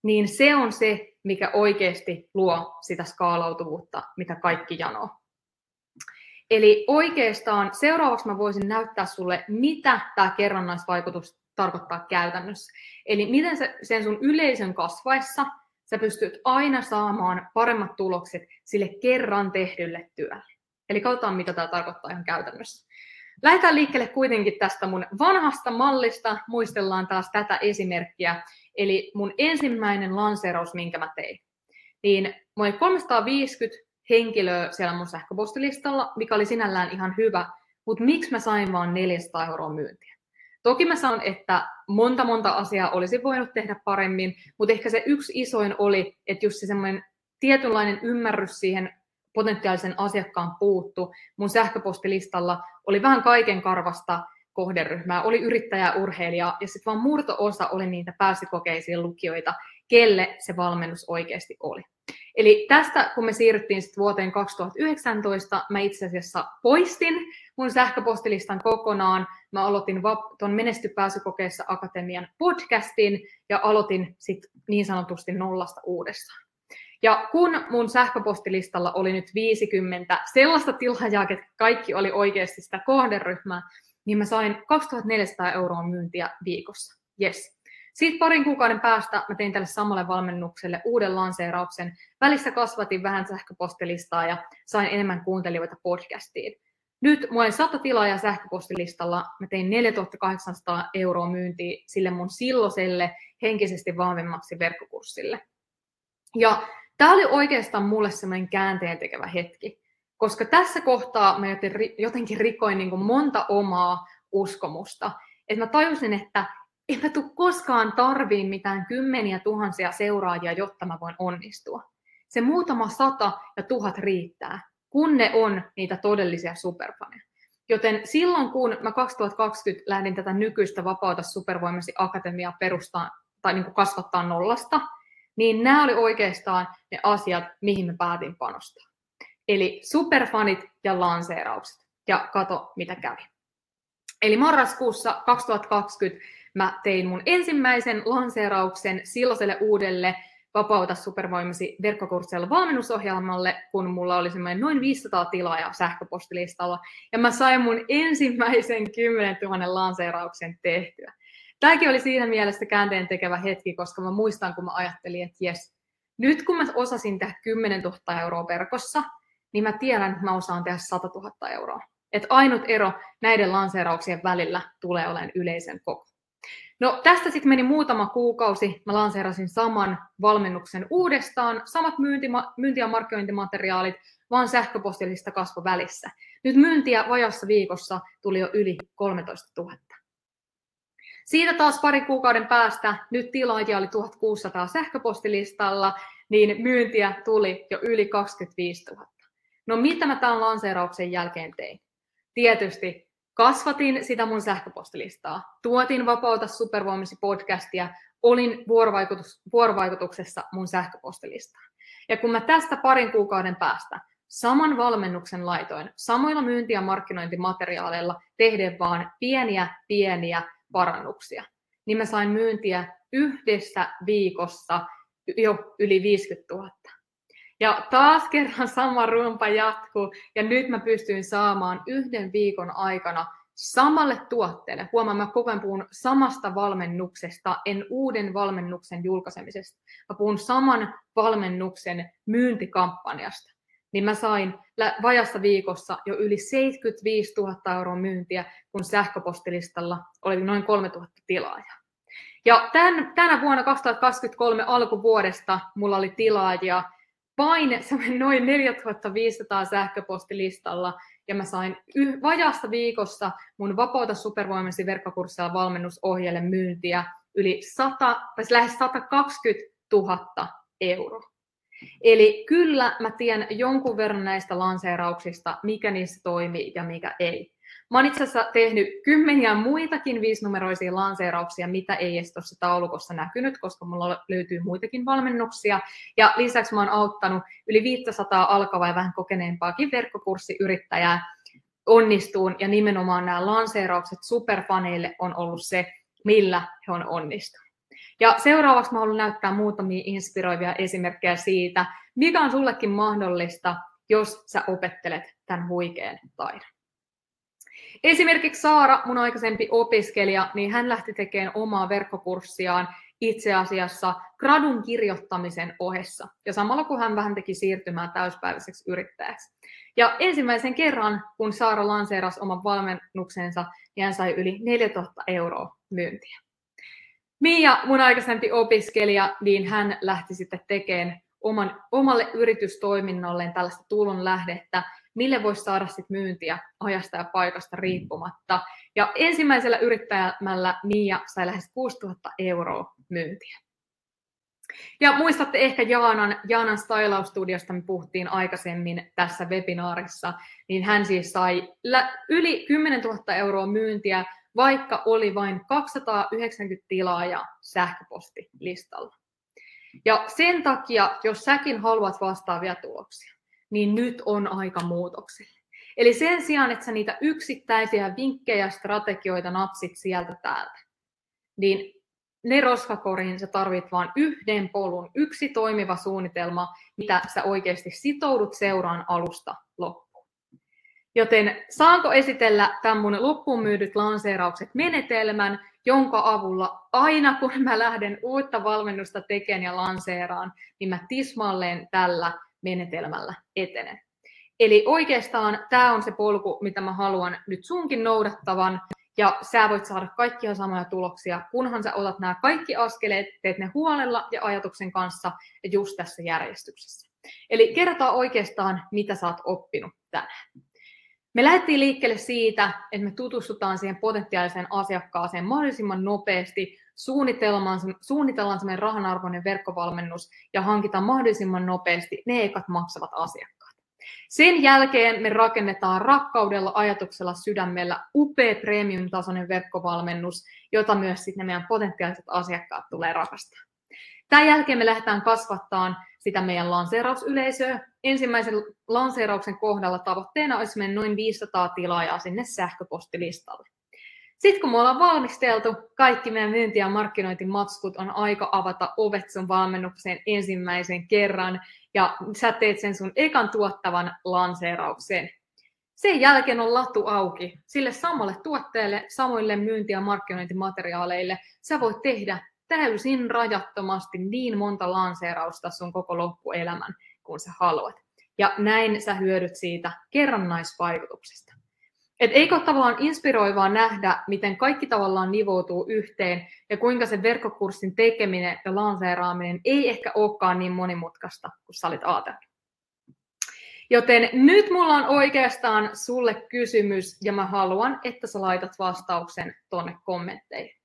niin se on se, mikä oikeasti luo sitä skaalautuvuutta, mitä kaikki janoo. Eli oikeastaan seuraavaksi mä voisin näyttää sulle, mitä tämä kerrannaisvaikutus tarkoittaa käytännössä. Eli miten se, sen sun yleisön kasvaessa sä pystyt aina saamaan paremmat tulokset sille kerran tehdylle työlle. Eli katsotaan, mitä tämä tarkoittaa ihan käytännössä. Lähdetään liikkeelle kuitenkin tästä mun vanhasta mallista. Muistellaan taas tätä esimerkkiä. Eli mun ensimmäinen lanseeraus, minkä mä tein. Niin mulla oli 350 henkilöä siellä mun sähköpostilistalla, mikä oli sinällään ihan hyvä, mutta miksi mä sain vaan 400 euroa myyntiä? Toki mä sanon, että monta monta asiaa olisi voinut tehdä paremmin, mutta ehkä se yksi isoin oli, että just se semmoinen tietynlainen ymmärrys siihen potentiaalisen asiakkaan puuttu. Mun sähköpostilistalla oli vähän kaiken karvasta kohderyhmää. Oli yrittäjä, urheilija ja sitten vaan murto-osa oli niitä pääsykokeisiin lukijoita, kelle se valmennus oikeasti oli. Eli tästä, kun me siirryttiin sitten vuoteen 2019, mä itse asiassa poistin mun sähköpostilistan kokonaan. Mä aloitin tuon Menesty pääsykokeessa Akatemian podcastin ja aloitin sitten niin sanotusti nollasta uudestaan. Ja kun mun sähköpostilistalla oli nyt 50 sellaista tilaajaa, että kaikki oli oikeasti sitä kohderyhmää, niin mä sain 2400 euroa myyntiä viikossa. Yes. Sitten parin kuukauden päästä mä tein tälle samalle valmennukselle uuden lanseerauksen. Välissä kasvatin vähän sähköpostilistaa ja sain enemmän kuuntelijoita podcastiin. Nyt mulla oli 100 tilaajaa sähköpostilistalla. Mä tein 4800 euroa myyntiä sille mun silloiselle henkisesti vahvemmaksi verkkokurssille. Ja Tämä oli oikeastaan mulle semmoinen käänteen tekevä hetki, koska tässä kohtaa mä jotenkin rikoin niin kuin monta omaa uskomusta. Että mä tajusin, että en mä tule koskaan tarviin mitään kymmeniä tuhansia seuraajia, jotta mä voin onnistua. Se muutama sata ja tuhat riittää, kun ne on niitä todellisia superfaneja. Joten silloin, kun mä 2020 lähdin tätä nykyistä Vapauta supervoimasi akatemiaa perustaa tai niin kuin kasvattaa nollasta, niin nämä oli oikeastaan ne asiat, mihin mä päätin panostaa. Eli superfanit ja lanseeraukset. Ja kato, mitä kävi. Eli marraskuussa 2020 mä tein mun ensimmäisen lanseerauksen silloiselle uudelle Vapauta supervoimasi verkkokurssilla valmennusohjelmalle, kun mulla oli semmoinen noin 500 tilaajaa sähköpostilistalla. Ja mä sain mun ensimmäisen 10 000 lanseerauksen tehtyä tämäkin oli siinä mielessä käänteen tekevä hetki, koska mä muistan, kun mä ajattelin, että jes, nyt kun mä osasin tehdä 10 000 euroa verkossa, niin mä tiedän, että mä osaan tehdä 100 000 euroa. Että ainut ero näiden lanseerauksien välillä tulee olemaan yleisen koko. No tästä sitten meni muutama kuukausi. Mä lanseerasin saman valmennuksen uudestaan, samat myynti, myynti- ja markkinointimateriaalit, vaan sähköpostilista kasvo välissä. Nyt myyntiä vajassa viikossa tuli jo yli 13 000. Siitä taas pari kuukauden päästä, nyt tilaajia oli 1600 sähköpostilistalla, niin myyntiä tuli jo yli 25 000. No mitä mä tämän lanseerauksen jälkeen tein? Tietysti kasvatin sitä mun sähköpostilistaa, tuotin Vapauta supervoimasi podcastia, olin vuorovaikutus, vuorovaikutuksessa mun sähköpostilistaan. Ja kun mä tästä parin kuukauden päästä saman valmennuksen laitoin, samoilla myynti- ja markkinointimateriaaleilla tehden vaan pieniä, pieniä parannuksia, niin mä sain myyntiä yhdessä viikossa jo yli 50 000. Ja taas kerran sama rumpa jatkuu, ja nyt mä pystyin saamaan yhden viikon aikana samalle tuotteelle. Huomaan, mä koko ajan puhun samasta valmennuksesta, en uuden valmennuksen julkaisemisesta. Mä puhun saman valmennuksen myyntikampanjasta. Niin mä sain vajassa viikossa jo yli 75 000 euroa myyntiä, kun sähköpostilistalla oli noin 3 000 tilaajaa. Ja tämän, tänä vuonna 2023 alkuvuodesta mulla oli tilaajia vain noin 4500 sähköpostilistalla, ja mä sain yh- vajasta viikossa mun Vapauta supervoimasi verkkokurssilla valmennusohjeelle myyntiä yli 100, tai lähes 120 000 euroa. Eli kyllä mä tiedän jonkun verran näistä lanseerauksista, mikä niissä toimii ja mikä ei. Mä oon itse asiassa tehnyt kymmeniä muitakin viisinumeroisia lanseerauksia, mitä ei edes tuossa taulukossa näkynyt, koska mulla löytyy muitakin valmennuksia. Ja lisäksi mä oon auttanut yli 500 alkavaa ja vähän kokeneempaakin verkkokurssiyrittäjää onnistuun. Ja nimenomaan nämä lanseeraukset superfaneille on ollut se, millä he on onnistunut. Ja seuraavaksi mä haluan näyttää muutamia inspiroivia esimerkkejä siitä, mikä on sullekin mahdollista, jos sä opettelet tämän huikean taidon. Esimerkiksi Saara, mun aikaisempi opiskelija, niin hän lähti tekemään omaa verkkokurssiaan itse asiassa gradun kirjoittamisen ohessa. Ja samalla kun hän vähän teki siirtymään täyspäiväiseksi yrittäjäksi. Ja ensimmäisen kerran, kun Saara lanseerasi oman valmennuksensa, niin hän sai yli 4000 euroa myyntiä. Mia, mun aikaisempi opiskelija, niin hän lähti sitten tekemään oman, omalle yritystoiminnolleen tällaista tulon lähdettä, mille voisi saada sit myyntiä ajasta ja paikasta riippumatta. Ja ensimmäisellä yrittäjämällä Mia sai lähes 6000 euroa myyntiä. Ja muistatte ehkä Jaanan, Jaanan Stylaus-studiosta, me puhuttiin aikaisemmin tässä webinaarissa, niin hän siis sai yli 10 000 euroa myyntiä, vaikka oli vain 290 tilaajaa sähköpostilistalla. Ja sen takia, jos säkin haluat vastaavia tuloksia, niin nyt on aika muutokselle. Eli sen sijaan, että sä niitä yksittäisiä vinkkejä, strategioita napsit sieltä täältä, niin ne roskakoriin sä tarvit vain yhden polun, yksi toimiva suunnitelma, mitä sä oikeasti sitoudut seuraan alusta loppuun. Joten saanko esitellä tämän mun loppuun myydyt lanseeraukset menetelmän, jonka avulla aina kun mä lähden uutta valmennusta tekemään ja lanseeraan, niin mä tismalleen tällä menetelmällä etenen. Eli oikeastaan tämä on se polku, mitä mä haluan nyt sunkin noudattavan, ja sä voit saada kaikkia samoja tuloksia, kunhan sä otat nämä kaikki askeleet, teet ne huolella ja ajatuksen kanssa ja just tässä järjestyksessä. Eli kerrotaan oikeastaan, mitä sä oot oppinut tänään. Me lähdettiin liikkeelle siitä, että me tutustutaan siihen potentiaaliseen asiakkaaseen mahdollisimman nopeasti, suunnitellaan, suunnitellaan semmoinen rahanarvoinen verkkovalmennus ja hankitaan mahdollisimman nopeasti ne ekat maksavat asiakkaat. Sen jälkeen me rakennetaan rakkaudella, ajatuksella, sydämellä upea premium-tasoinen verkkovalmennus, jota myös sitten meidän potentiaaliset asiakkaat tulee rakastaa. Tämän jälkeen me lähdetään kasvattaa sitä meidän lanseerausyleisöä. Ensimmäisen lanseerauksen kohdalla tavoitteena olisi mennä noin 500 tilaajaa sinne sähköpostilistalle. Sitten kun me ollaan valmisteltu kaikki meidän myynti- ja markkinointimatskut, on aika avata ovet sun valmennukseen ensimmäisen kerran ja sä teet sen sun ekan tuottavan lanseerauksen. Sen jälkeen on latu auki. Sille samalle tuotteelle, samoille myynti- ja markkinointimateriaaleille sä voit tehdä täysin rajattomasti niin monta lanseerausta sun koko loppuelämän, kun sä haluat. Ja näin sä hyödyt siitä kerrannaisvaikutuksesta. Et eikö tavallaan inspiroivaa nähdä, miten kaikki tavallaan nivoutuu yhteen ja kuinka se verkkokurssin tekeminen ja lanseeraaminen ei ehkä olekaan niin monimutkaista kuin sä olit ajatellut. Joten nyt mulla on oikeastaan sulle kysymys ja mä haluan, että sä laitat vastauksen tuonne kommentteihin.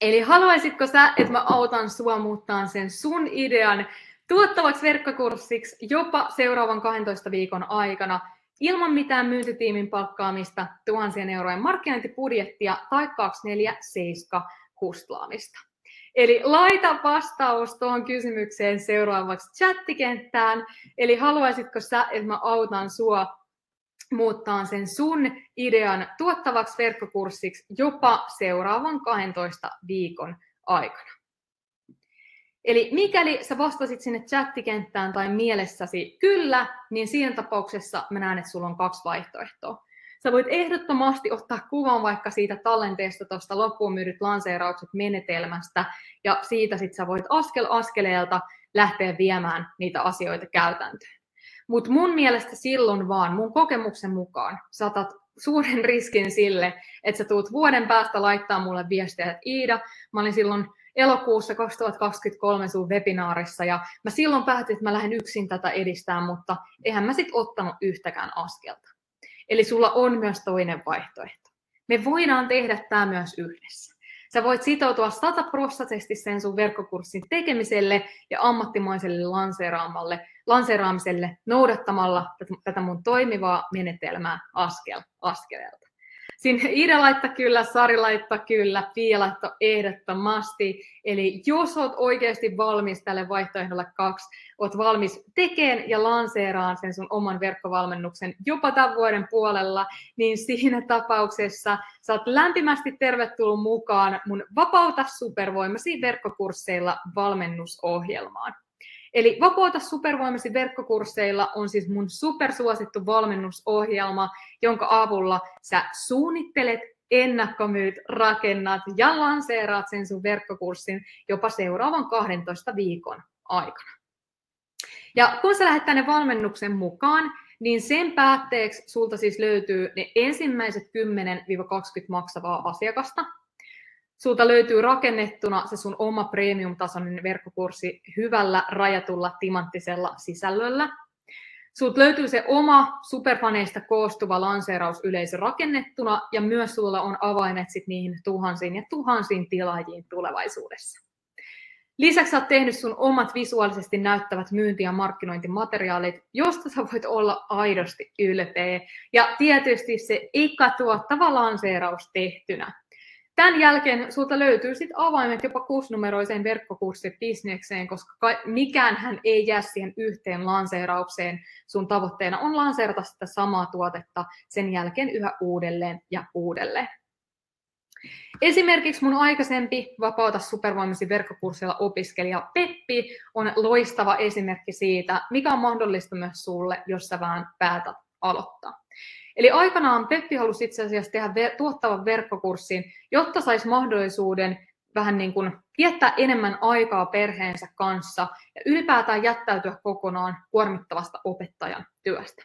Eli haluaisitko sä, että mä autan sua muuttaa sen sun idean tuottavaksi verkkokurssiksi jopa seuraavan 12 viikon aikana ilman mitään myyntitiimin palkkaamista, tuhansien eurojen markkinointibudjettia tai 247 hustlaamista. Eli laita vastaus tuohon kysymykseen seuraavaksi chattikenttään. Eli haluaisitko sä, että mä autan sua muuttaa sen sun idean tuottavaksi verkkokurssiksi jopa seuraavan 12 viikon aikana. Eli mikäli sä vastasit sinne chattikenttään tai mielessäsi kyllä, niin siinä tapauksessa mä näen, että sulla on kaksi vaihtoehtoa. Sä voit ehdottomasti ottaa kuvan vaikka siitä tallenteesta tuosta loppuun myydyt lanseeraukset menetelmästä, ja siitä sit sä voit askel askeleelta lähteä viemään niitä asioita käytäntöön. Mutta mun mielestä silloin vaan, mun kokemuksen mukaan, saatat suuren riskin sille, että sä tuut vuoden päästä laittaa mulle viestiä, että Iida, mä olin silloin elokuussa 2023 sun webinaarissa ja mä silloin päätin, että mä lähden yksin tätä edistämään, mutta eihän mä sit ottanut yhtäkään askelta. Eli sulla on myös toinen vaihtoehto. Me voidaan tehdä tämä myös yhdessä. Sä voit sitoutua sataprosenttisesti sen sun verkkokurssin tekemiselle ja ammattimaiselle lanseeraamalle, lanseeraamiselle noudattamalla tätä mun toimivaa menetelmää askel askeleelta. Siinä Ida laittaa kyllä, Sari laittaa kyllä, Pia laittaa ehdottomasti. Eli jos olet oikeasti valmis tälle vaihtoehdolle kaksi, olet valmis tekemään ja lanseeraan sen sun oman verkkovalmennuksen jopa tämän vuoden puolella, niin siinä tapauksessa saat lämpimästi tervetullut mukaan mun Vapauta supervoimasi verkkokursseilla valmennusohjelmaan. Eli Vapauta supervoimasi verkkokursseilla on siis mun supersuosittu valmennusohjelma, jonka avulla sä suunnittelet, ennakkomyyt, rakennat ja lanseeraat sen sun verkkokurssin jopa seuraavan 12 viikon aikana. Ja kun sä lähdet tänne valmennuksen mukaan, niin sen päätteeksi sulta siis löytyy ne ensimmäiset 10-20 maksavaa asiakasta, Sulta löytyy rakennettuna se sun oma premium-tasoinen verkkokurssi hyvällä rajatulla timanttisella sisällöllä. Sulta löytyy se oma superfaneista koostuva lanseerausyleisö rakennettuna ja myös sulla on avaimet sit niihin tuhansiin ja tuhansiin tilaajiin tulevaisuudessa. Lisäksi olet tehnyt sun omat visuaalisesti näyttävät myynti- ja markkinointimateriaalit, josta sä voit olla aidosti ylpeä. Ja tietysti se eka tuottava lanseeraus tehtynä. Tämän jälkeen sulta löytyy sit avaimet jopa kuusinumeroiseen verkkokurssibisnekseen, koska mikään hän ei jää siihen yhteen lanseeraukseen. Sun tavoitteena on lanseerata sitä samaa tuotetta sen jälkeen yhä uudelleen ja uudelleen. Esimerkiksi mun aikaisempi Vapauta supervoimasi verkkokurssilla opiskelija Peppi on loistava esimerkki siitä, mikä on mahdollista myös sulle, jos sä vaan päätät aloittaa. Eli aikanaan Peppi halusi itse asiassa tehdä ver- tuottavan verkkokurssin, jotta saisi mahdollisuuden vähän niin kuin viettää enemmän aikaa perheensä kanssa ja ylipäätään jättäytyä kokonaan kuormittavasta opettajan työstä.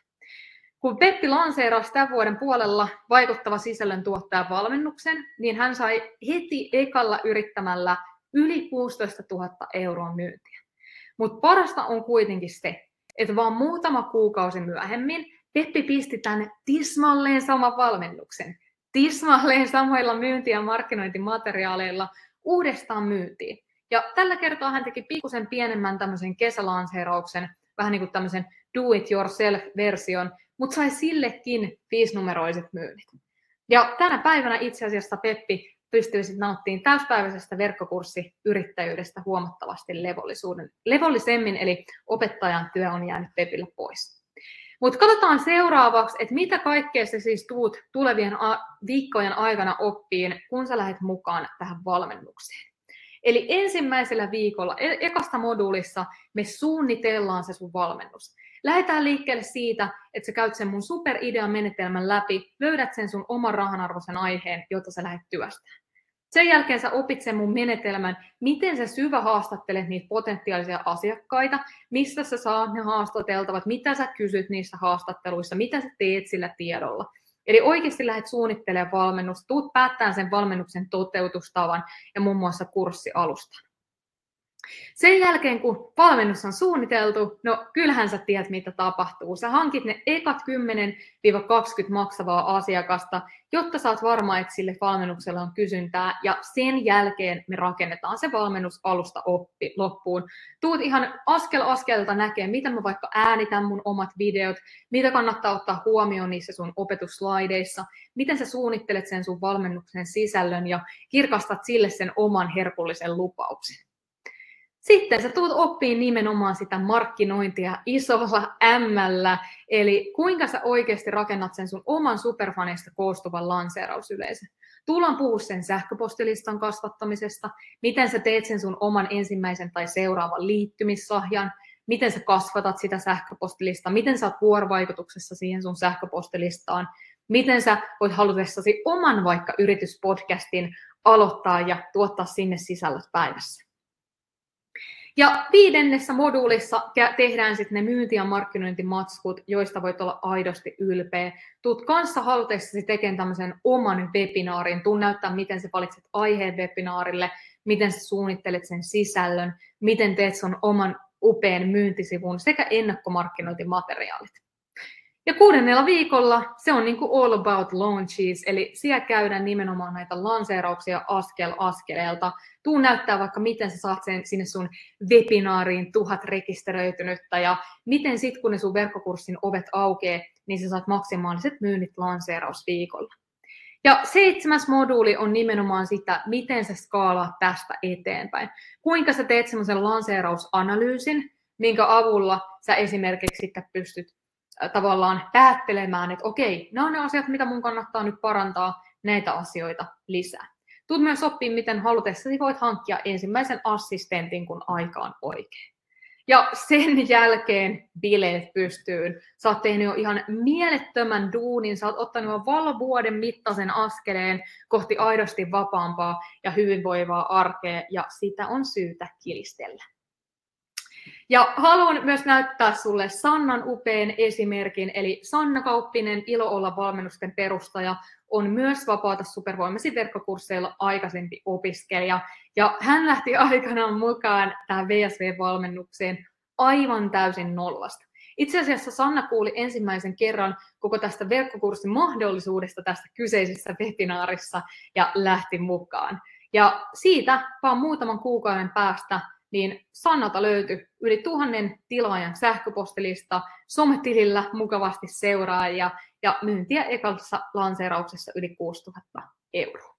Kun Peppi lanseerasi tämän vuoden puolella vaikuttava sisällön tuottajan valmennuksen, niin hän sai heti ekalla yrittämällä yli 16 000 euroa myyntiä. Mutta parasta on kuitenkin se, että vaan muutama kuukausi myöhemmin Peppi pisti tänne tismalleen saman valmennuksen, tismalleen samoilla myynti- ja markkinointimateriaaleilla uudestaan myyntiin. Ja tällä kertaa hän teki pikkusen pienemmän tämmöisen kesälanseerauksen, vähän niin kuin tämmöisen do-it-yourself-version, mutta sai sillekin viisinumeroiset myynnit. Ja tänä päivänä itse asiassa Peppi pystyy sitten nauttimaan täyspäiväisestä verkkokurssiyrittäjyydestä huomattavasti levollisuuden, levollisemmin, eli opettajan työ on jäänyt Pepille pois. Mutta katsotaan seuraavaksi, että mitä kaikkea sä siis tuut tulevien viikkojen aikana oppiin, kun sä lähdet mukaan tähän valmennukseen. Eli ensimmäisellä viikolla, e- ekasta moduulissa, me suunnitellaan se sun valmennus. Lähdetään liikkeelle siitä, että sä käyt sen mun superidean menetelmän läpi, löydät sen sun oman rahanarvoisen aiheen, jota sä lähdet työstämään. Sen jälkeen sä opit sen mun menetelmän, miten sä syvä haastattelet niitä potentiaalisia asiakkaita, mistä sä saat ne haastateltavat, mitä sä kysyt niissä haastatteluissa, mitä sä teet sillä tiedolla. Eli oikeasti lähdet suunnittelemaan valmennusta, tuut päättämään sen valmennuksen toteutustavan ja muun muassa kurssialustan. Sen jälkeen, kun valmennus on suunniteltu, no kyllähän sä tiedät, mitä tapahtuu. Sä hankit ne ekat 10-20 maksavaa asiakasta, jotta saat varma, että sille valmennuksella on kysyntää, ja sen jälkeen me rakennetaan se valmennus alusta oppi loppuun. Tuut ihan askel askelta näkee, mitä mä vaikka äänitän mun omat videot, mitä kannattaa ottaa huomioon niissä sun opetuslaideissa, miten sä suunnittelet sen sun valmennuksen sisällön ja kirkastat sille sen oman herkullisen lupauksen. Sitten sä tulet oppiin nimenomaan sitä markkinointia isolla M, eli kuinka sä oikeasti rakennat sen sun oman superfaneista koostuvan lanseerausyleisön. Tullaan puhua sen sähköpostilistan kasvattamisesta, miten sä teet sen sun oman ensimmäisen tai seuraavan liittymissahjan, miten sä kasvatat sitä sähköpostilistaa, miten sä oot vuorovaikutuksessa siihen sun sähköpostilistaan, miten sä voit halutessasi oman vaikka yrityspodcastin aloittaa ja tuottaa sinne sisällöt päivässä. Ja viidennessä moduulissa tehdään sitten ne myynti- ja markkinointimatskut, joista voit olla aidosti ylpeä. Tuut kanssa halutessasi tekemään tämmöisen oman webinaarin, tuu näyttää, miten sä valitset aiheen webinaarille, miten sä suunnittelet sen sisällön, miten teet sun oman upean myyntisivun sekä ennakkomarkkinointimateriaalit. Ja kuudennella viikolla se on niin kuin all about launches, eli siellä käydään nimenomaan näitä lanseerauksia askel askeleelta. Tuu näyttää vaikka, miten sä saat sen sinne sun webinaariin tuhat rekisteröitynyttä ja miten sit kun ne sun verkkokurssin ovet aukeaa, niin sä saat maksimaaliset myynnit lanseerausviikolla. Ja seitsemäs moduuli on nimenomaan sitä, miten sä skaalaat tästä eteenpäin. Kuinka sä teet semmoisen lanseerausanalyysin, minkä avulla sä esimerkiksi sitten pystyt tavallaan päättelemään, että okei, nämä on ne asiat, mitä mun kannattaa nyt parantaa, näitä asioita lisää. Tuut myös oppii, miten halutessasi voit hankkia ensimmäisen assistentin, kun aika on oikein. Ja sen jälkeen bileet pystyyn. Sä oot tehnyt jo ihan mielettömän duunin, sä oot ottanut jo valovuoden mittaisen askeleen kohti aidosti vapaampaa ja hyvinvoivaa arkea, ja sitä on syytä kilistellä. Ja haluan myös näyttää sulle Sannan upean esimerkin, eli Sanna Kauppinen, Ilo olla valmennusten perustaja, on myös vapaata supervoimasi verkkokursseilla aikaisempi opiskelija. Ja hän lähti aikanaan mukaan tähän VSV-valmennukseen aivan täysin nollasta. Itse asiassa Sanna kuuli ensimmäisen kerran koko tästä verkkokurssin mahdollisuudesta tässä kyseisessä webinaarissa ja lähti mukaan. Ja siitä vaan muutaman kuukauden päästä niin Sannalta löytyi yli tuhannen tilaajan sähköpostilista, sometilillä mukavasti seuraajia ja myyntiä ekassa lanseerauksessa yli 6000 euroa.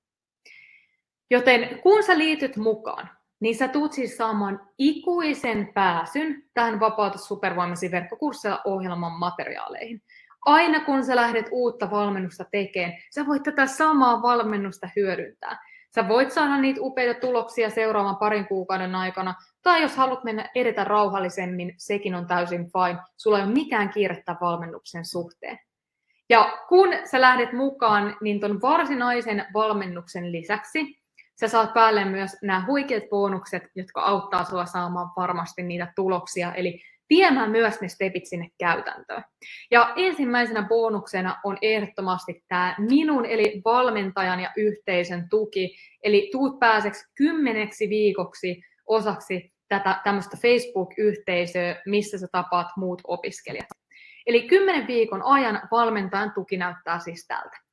Joten kun sä liityt mukaan, niin sä tuut siis saamaan ikuisen pääsyn tähän Vapauta supervoimasi verkkokurssilla ohjelman materiaaleihin. Aina kun sä lähdet uutta valmennusta tekemään, sä voit tätä samaa valmennusta hyödyntää. Sä voit saada niitä upeita tuloksia seuraavan parin kuukauden aikana, tai jos haluat mennä edetä rauhallisemmin, sekin on täysin fine. Sulla ei ole mikään kiirettä valmennuksen suhteen. Ja kun sä lähdet mukaan, niin ton varsinaisen valmennuksen lisäksi sä saat päälle myös nämä huikeat bonukset, jotka auttaa sua saamaan varmasti niitä tuloksia, eli viemään myös ne stepit sinne käytäntöön. Ja ensimmäisenä bonuksena on ehdottomasti tämä minun eli valmentajan ja yhteisön tuki, eli tuut pääseksi kymmeneksi viikoksi osaksi tätä tämmöistä Facebook-yhteisöä, missä sä tapaat muut opiskelijat. Eli kymmenen viikon ajan valmentajan tuki näyttää siis tältä.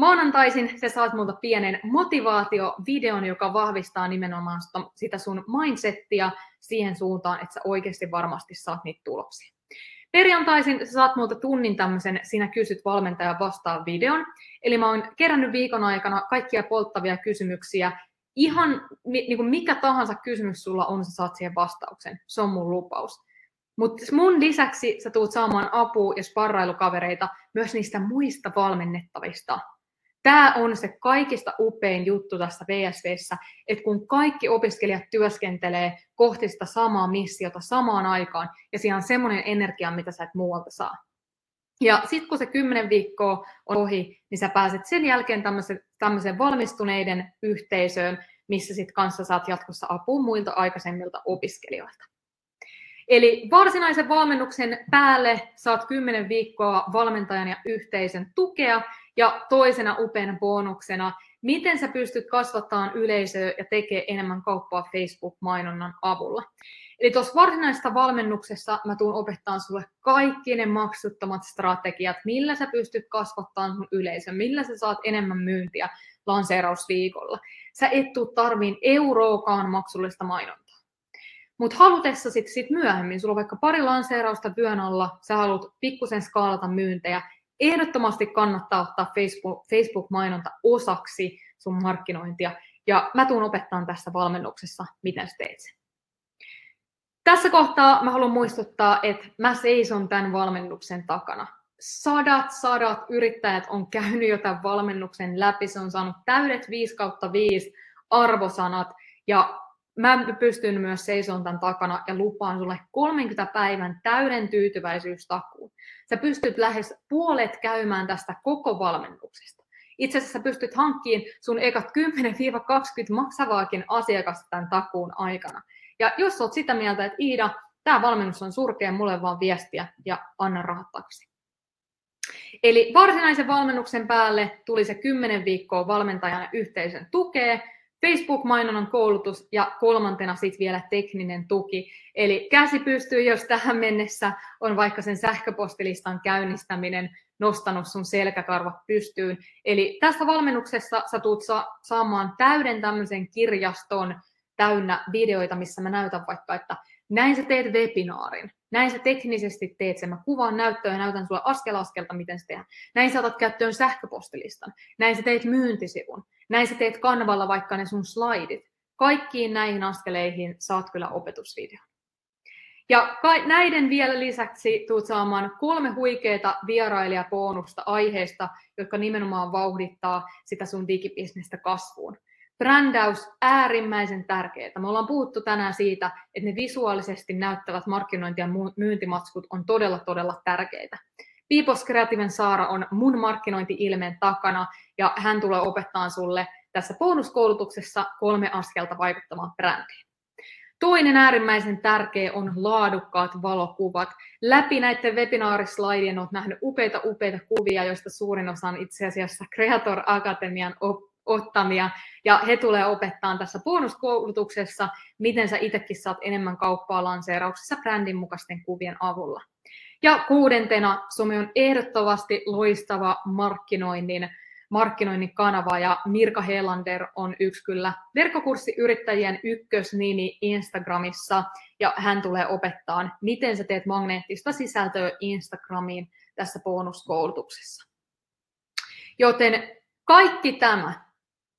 Maanantaisin sä saat multa pienen motivaatiovideon, joka vahvistaa nimenomaan sitä sun mindsettia siihen suuntaan, että sä oikeasti varmasti saat niitä tuloksia. Perjantaisin sä saat multa tunnin tämmöisen Sinä kysyt valmentajan vastaan videon. Eli mä oon kerännyt viikon aikana kaikkia polttavia kysymyksiä. Ihan niin kuin mikä tahansa kysymys sulla on, sä saat siihen vastauksen. Se on mun lupaus. Mutta mun lisäksi sä tulet saamaan apua ja sparrailukavereita myös niistä muista valmennettavista Tämä on se kaikista upein juttu tässä VSVssä, että kun kaikki opiskelijat työskentelee kohti sitä samaa missiota samaan aikaan, ja siinä on semmoinen energia, mitä sä et muualta saa. Ja sitten kun se kymmenen viikkoa on ohi, niin sä pääset sen jälkeen tämmöisen valmistuneiden yhteisöön, missä sitten kanssa saat jatkossa apua muilta aikaisemmilta opiskelijoilta. Eli varsinaisen valmennuksen päälle saat 10 viikkoa valmentajan ja yhteisön tukea, ja toisena upeana bonuksena, miten sä pystyt kasvattamaan yleisöä ja tekemään enemmän kauppaa Facebook-mainonnan avulla. Eli tuossa varsinaisessa valmennuksessa mä tuun opettaa sulle kaikki ne maksuttomat strategiat, millä sä pystyt kasvattamaan sun yleisön, millä sä saat enemmän myyntiä lanseerausviikolla. Sä et tuu tarviin euroakaan maksullista mainontaa. Mutta halutessa sitten sit myöhemmin, sulla on vaikka pari lanseerausta työn alla, sä haluat pikkusen skaalata myyntejä, ehdottomasti kannattaa ottaa Facebook, Facebook-mainonta osaksi sun markkinointia. Ja mä tuun opettaa tässä valmennuksessa, miten sä teet sen. Tässä kohtaa mä haluan muistuttaa, että mä seison tämän valmennuksen takana. Sadat, sadat yrittäjät on käynyt jo tämän valmennuksen läpi. Se on saanut täydet 5 kautta 5 arvosanat. Ja mä pystyn myös seisomaan tämän takana ja lupaan sulle 30 päivän täyden tyytyväisyystakuun. Sä pystyt lähes puolet käymään tästä koko valmennuksesta. Itse asiassa sä pystyt hankkiin sun ekat 10-20 maksavaakin asiakasta tämän takuun aikana. Ja jos oot sitä mieltä, että Iida, tämä valmennus on surkea, mulle vaan viestiä ja anna rahat. Eli varsinaisen valmennuksen päälle tuli se 10 viikkoa valmentajan yhteisön tukea, Facebook-mainonnan koulutus ja kolmantena sitten vielä tekninen tuki. Eli käsi pystyy, jos tähän mennessä on vaikka sen sähköpostilistan käynnistäminen nostanut sun selkäkarvat pystyyn. Eli tässä valmennuksessa sä tulet sa- saamaan täyden tämmöisen kirjaston täynnä videoita, missä mä näytän vaikka, että näin sä teet webinaarin, näin sä teknisesti teet sen, mä kuvaan näyttöä ja näytän sulle askel askelta, miten se tehdään. Näin sä otat käyttöön sähköpostilistan, näin sä teet myyntisivun, näin sä teet kanavalla vaikka ne sun slaidit. Kaikkiin näihin askeleihin saat kyllä opetusvideo. Ja näiden vielä lisäksi tulet saamaan kolme huikeaa vierailijabonusta aiheesta, jotka nimenomaan vauhdittaa sitä sun digibisnestä kasvuun brändäys äärimmäisen tärkeää. Me ollaan puhuttu tänään siitä, että ne visuaalisesti näyttävät markkinointi- ja myyntimatskut on todella, todella tärkeitä. Piipos Kreativen Saara on mun markkinointi-ilmeen takana ja hän tulee opettaa sulle tässä bonuskoulutuksessa kolme askelta vaikuttamaan brändiin. Toinen äärimmäisen tärkeä on laadukkaat valokuvat. Läpi näiden webinaarislaidien olet nähnyt upeita, upeita kuvia, joista suurin osa on itse asiassa Creator Akatemian ottamia. Ja he tulee opettaa tässä bonuskoulutuksessa, miten sä itsekin saat enemmän kauppaa lanseerauksessa brändin mukaisten kuvien avulla. Ja kuudentena Some on ehdottomasti loistava markkinoinnin, markkinoinnin kanava ja Mirka Helander on yksi kyllä verkkokurssiyrittäjien ykkösnimi Instagramissa ja hän tulee opettaa, miten sä teet magneettista sisältöä Instagramiin tässä bonuskoulutuksessa. Joten kaikki tämä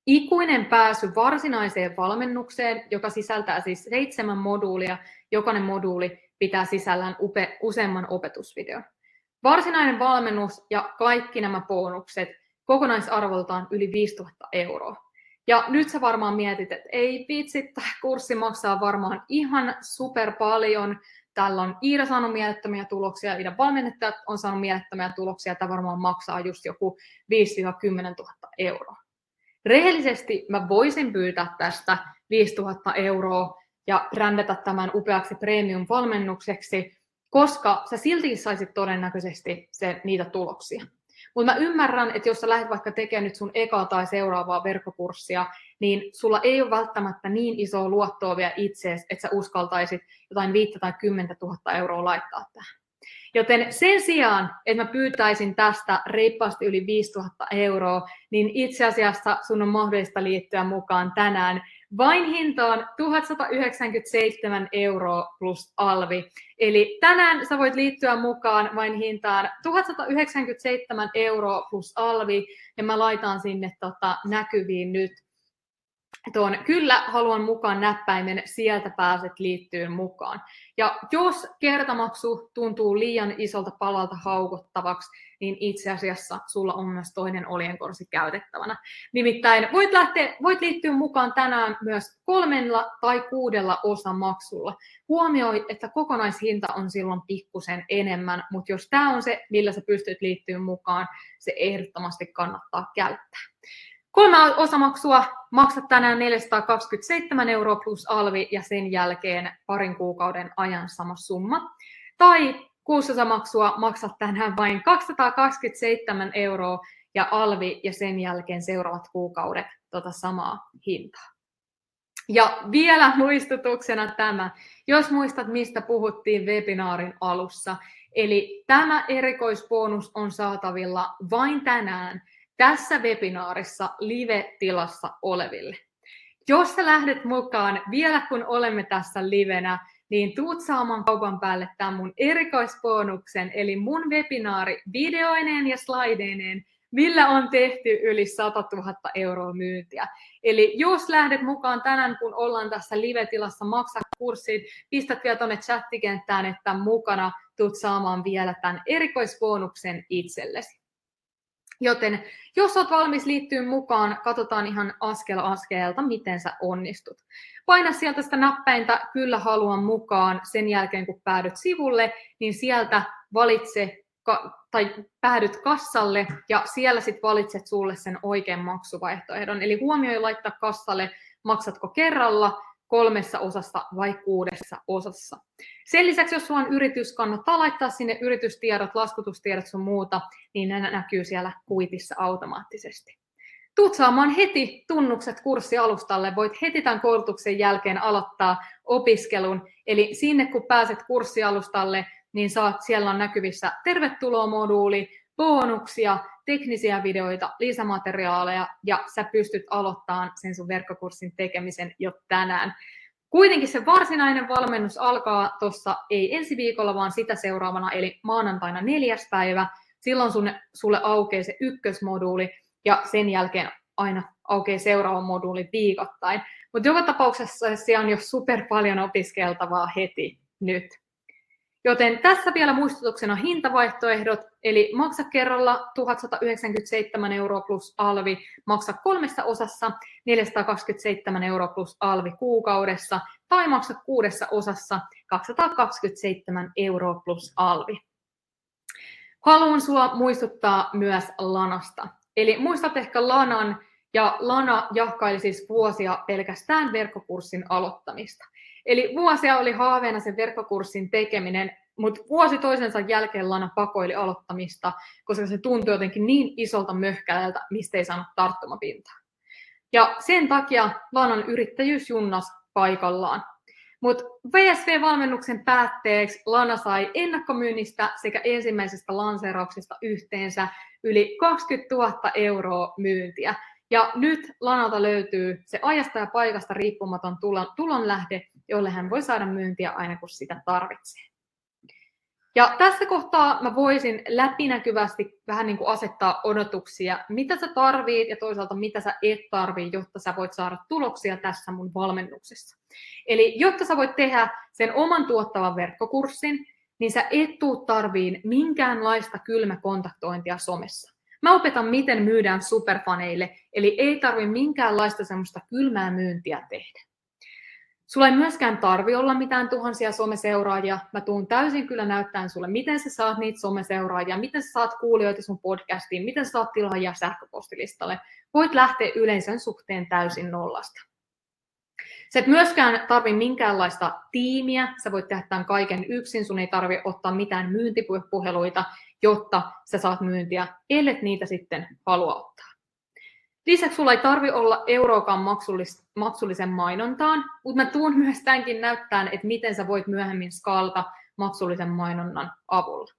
ikuinen pääsy varsinaiseen valmennukseen, joka sisältää siis seitsemän moduulia. Jokainen moduuli pitää sisällään upe, useamman opetusvideon. Varsinainen valmennus ja kaikki nämä bonukset kokonaisarvoltaan yli 5000 euroa. Ja nyt sä varmaan mietit, että ei vitsi, tämä kurssi maksaa varmaan ihan super paljon. Tällä on Iida saanut mielettömiä tuloksia, Iidan valmennettajat on saanut mielettömiä tuloksia, tämä varmaan maksaa just joku 5-10 000 euroa. Rehellisesti mä voisin pyytää tästä 5000 euroa ja brändätä tämän upeaksi premium-valmennukseksi, koska sä silti saisit todennäköisesti se, niitä tuloksia. Mutta mä ymmärrän, että jos sä lähdet vaikka tekemään nyt sun ekaa tai seuraavaa verkkokurssia, niin sulla ei ole välttämättä niin isoa luottoa vielä itseesi, että sä uskaltaisit jotain 5 tai 10 000 euroa laittaa tähän. Joten sen sijaan, että mä pyytäisin tästä reippaasti yli 5000 euroa, niin itse asiassa sun on mahdollista liittyä mukaan tänään vain hintaan 1197 euroa plus alvi. Eli tänään sä voit liittyä mukaan vain hintaan 1197 euroa plus alvi, ja mä laitan sinne tota näkyviin nyt tuon kyllä haluan mukaan näppäimen, sieltä pääset liittyyn mukaan. Ja jos kertamaksu tuntuu liian isolta palalta haukottavaksi, niin itse asiassa sulla on myös toinen oljenkorsi käytettävänä. Nimittäin voit, lähteä, voit liittyä mukaan tänään myös kolmella tai kuudella osamaksulla. Huomioi, että kokonaishinta on silloin pikkusen enemmän, mutta jos tämä on se, millä sä pystyt liittyä mukaan, se ehdottomasti kannattaa käyttää. Kolme osamaksua maksat tänään 427 euroa plus alvi ja sen jälkeen parin kuukauden ajan sama summa. Tai kuusosamaksua maksat tänään vain 227 euroa ja alvi ja sen jälkeen seuraavat kuukaudet tota samaa hintaa. Ja vielä muistutuksena tämä, jos muistat mistä puhuttiin webinaarin alussa, eli tämä erikoisbonus on saatavilla vain tänään tässä webinaarissa live-tilassa oleville. Jos sä lähdet mukaan vielä kun olemme tässä livenä, niin tuut saamaan kaupan päälle tämän mun erikoisbonuksen, eli mun webinaari videoineen ja slaideineen, millä on tehty yli 100 000 euroa myyntiä. Eli jos lähdet mukaan tänään, kun ollaan tässä live-tilassa, maksa kurssit, pistät vielä tuonne chattikenttään, että mukana tuut saamaan vielä tämän erikoisbonuksen itsellesi. Joten jos olet valmis liittyä mukaan, katsotaan ihan askel askelta, miten sä onnistut. Paina sieltä sitä näppäintä Kyllä haluan mukaan sen jälkeen, kun päädyt sivulle, niin sieltä valitse tai päädyt kassalle ja siellä sitten valitset sulle sen oikean maksuvaihtoehdon. Eli huomioi laittaa kassalle, maksatko kerralla, kolmessa osassa vai kuudessa osassa. Sen lisäksi, jos sulla on yritys, kannattaa laittaa sinne yritystiedot, laskutustiedot sun muuta, niin ne näkyy siellä kuitissa automaattisesti. Tuut saamaan heti tunnukset kurssialustalle, voit heti tämän koulutuksen jälkeen aloittaa opiskelun. Eli sinne kun pääset kurssialustalle, niin saat, siellä on näkyvissä tervetuloa-moduuli, bonuksia, teknisiä videoita, lisämateriaaleja ja sä pystyt aloittamaan sen sun verkkokurssin tekemisen jo tänään. Kuitenkin se varsinainen valmennus alkaa tuossa ei ensi viikolla, vaan sitä seuraavana, eli maanantaina neljäs päivä. Silloin sun, sulle aukeaa se ykkösmoduuli ja sen jälkeen aina aukeaa seuraava moduuli viikoittain. Mutta joka tapauksessa siellä on jo super paljon opiskeltavaa heti nyt. Joten tässä vielä muistutuksena hintavaihtoehdot, eli maksa kerralla 1197 euroa plus alvi, maksa kolmessa osassa 427 euroa plus alvi kuukaudessa, tai maksa kuudessa osassa 227 euroa plus alvi. Haluan sinua muistuttaa myös Lanasta. Eli muistat ehkä Lanan, ja Lana jahkaili siis vuosia pelkästään verkkokurssin aloittamista. Eli vuosia oli haaveena sen verkkokurssin tekeminen, mutta vuosi toisensa jälkeen Lana pakoili aloittamista, koska se tuntui jotenkin niin isolta möhkäältä, mistä ei saanut tarttumapintaa. Ja sen takia Lanan yrittäjyys junnas paikallaan. Mutta VSV-valmennuksen päätteeksi Lana sai ennakkomyynnistä sekä ensimmäisestä lanseerauksesta yhteensä yli 20 000 euroa myyntiä. Ja nyt Lanalta löytyy se ajasta ja paikasta riippumaton tulon, tulonlähde, jolle hän voi saada myyntiä aina kun sitä tarvitsee. Ja tässä kohtaa mä voisin läpinäkyvästi vähän niin kuin asettaa odotuksia, mitä sä tarvit ja toisaalta mitä sä et tarvii, jotta sä voit saada tuloksia tässä mun valmennuksessa. Eli jotta sä voit tehdä sen oman tuottavan verkkokurssin, niin sä et tuu tarviin minkäänlaista kylmäkontaktointia somessa. Mä opetan, miten myydään superfaneille, eli ei tarvi minkäänlaista semmoista kylmää myyntiä tehdä. Sulla ei myöskään tarvi olla mitään tuhansia someseuraajia. Mä tuun täysin kyllä näyttämään sulle, miten sä saat niitä someseuraajia, miten sä saat kuulijoita sun podcastiin, miten sä saat tilaajia sähköpostilistalle. Voit lähteä yleisön suhteen täysin nollasta. Sä et myöskään tarvi minkäänlaista tiimiä, sä voit tehdä tämän kaiken yksin, sun ei tarvi ottaa mitään myyntipuheluita, jotta sä saat myyntiä, ellet niitä sitten halua ottaa. Lisäksi sulla ei tarvi olla euroakaan maksullis, maksullisen mainontaan, mutta mä tuun myös tämänkin näyttämään, että miten sä voit myöhemmin skaalata maksullisen mainonnan avulla.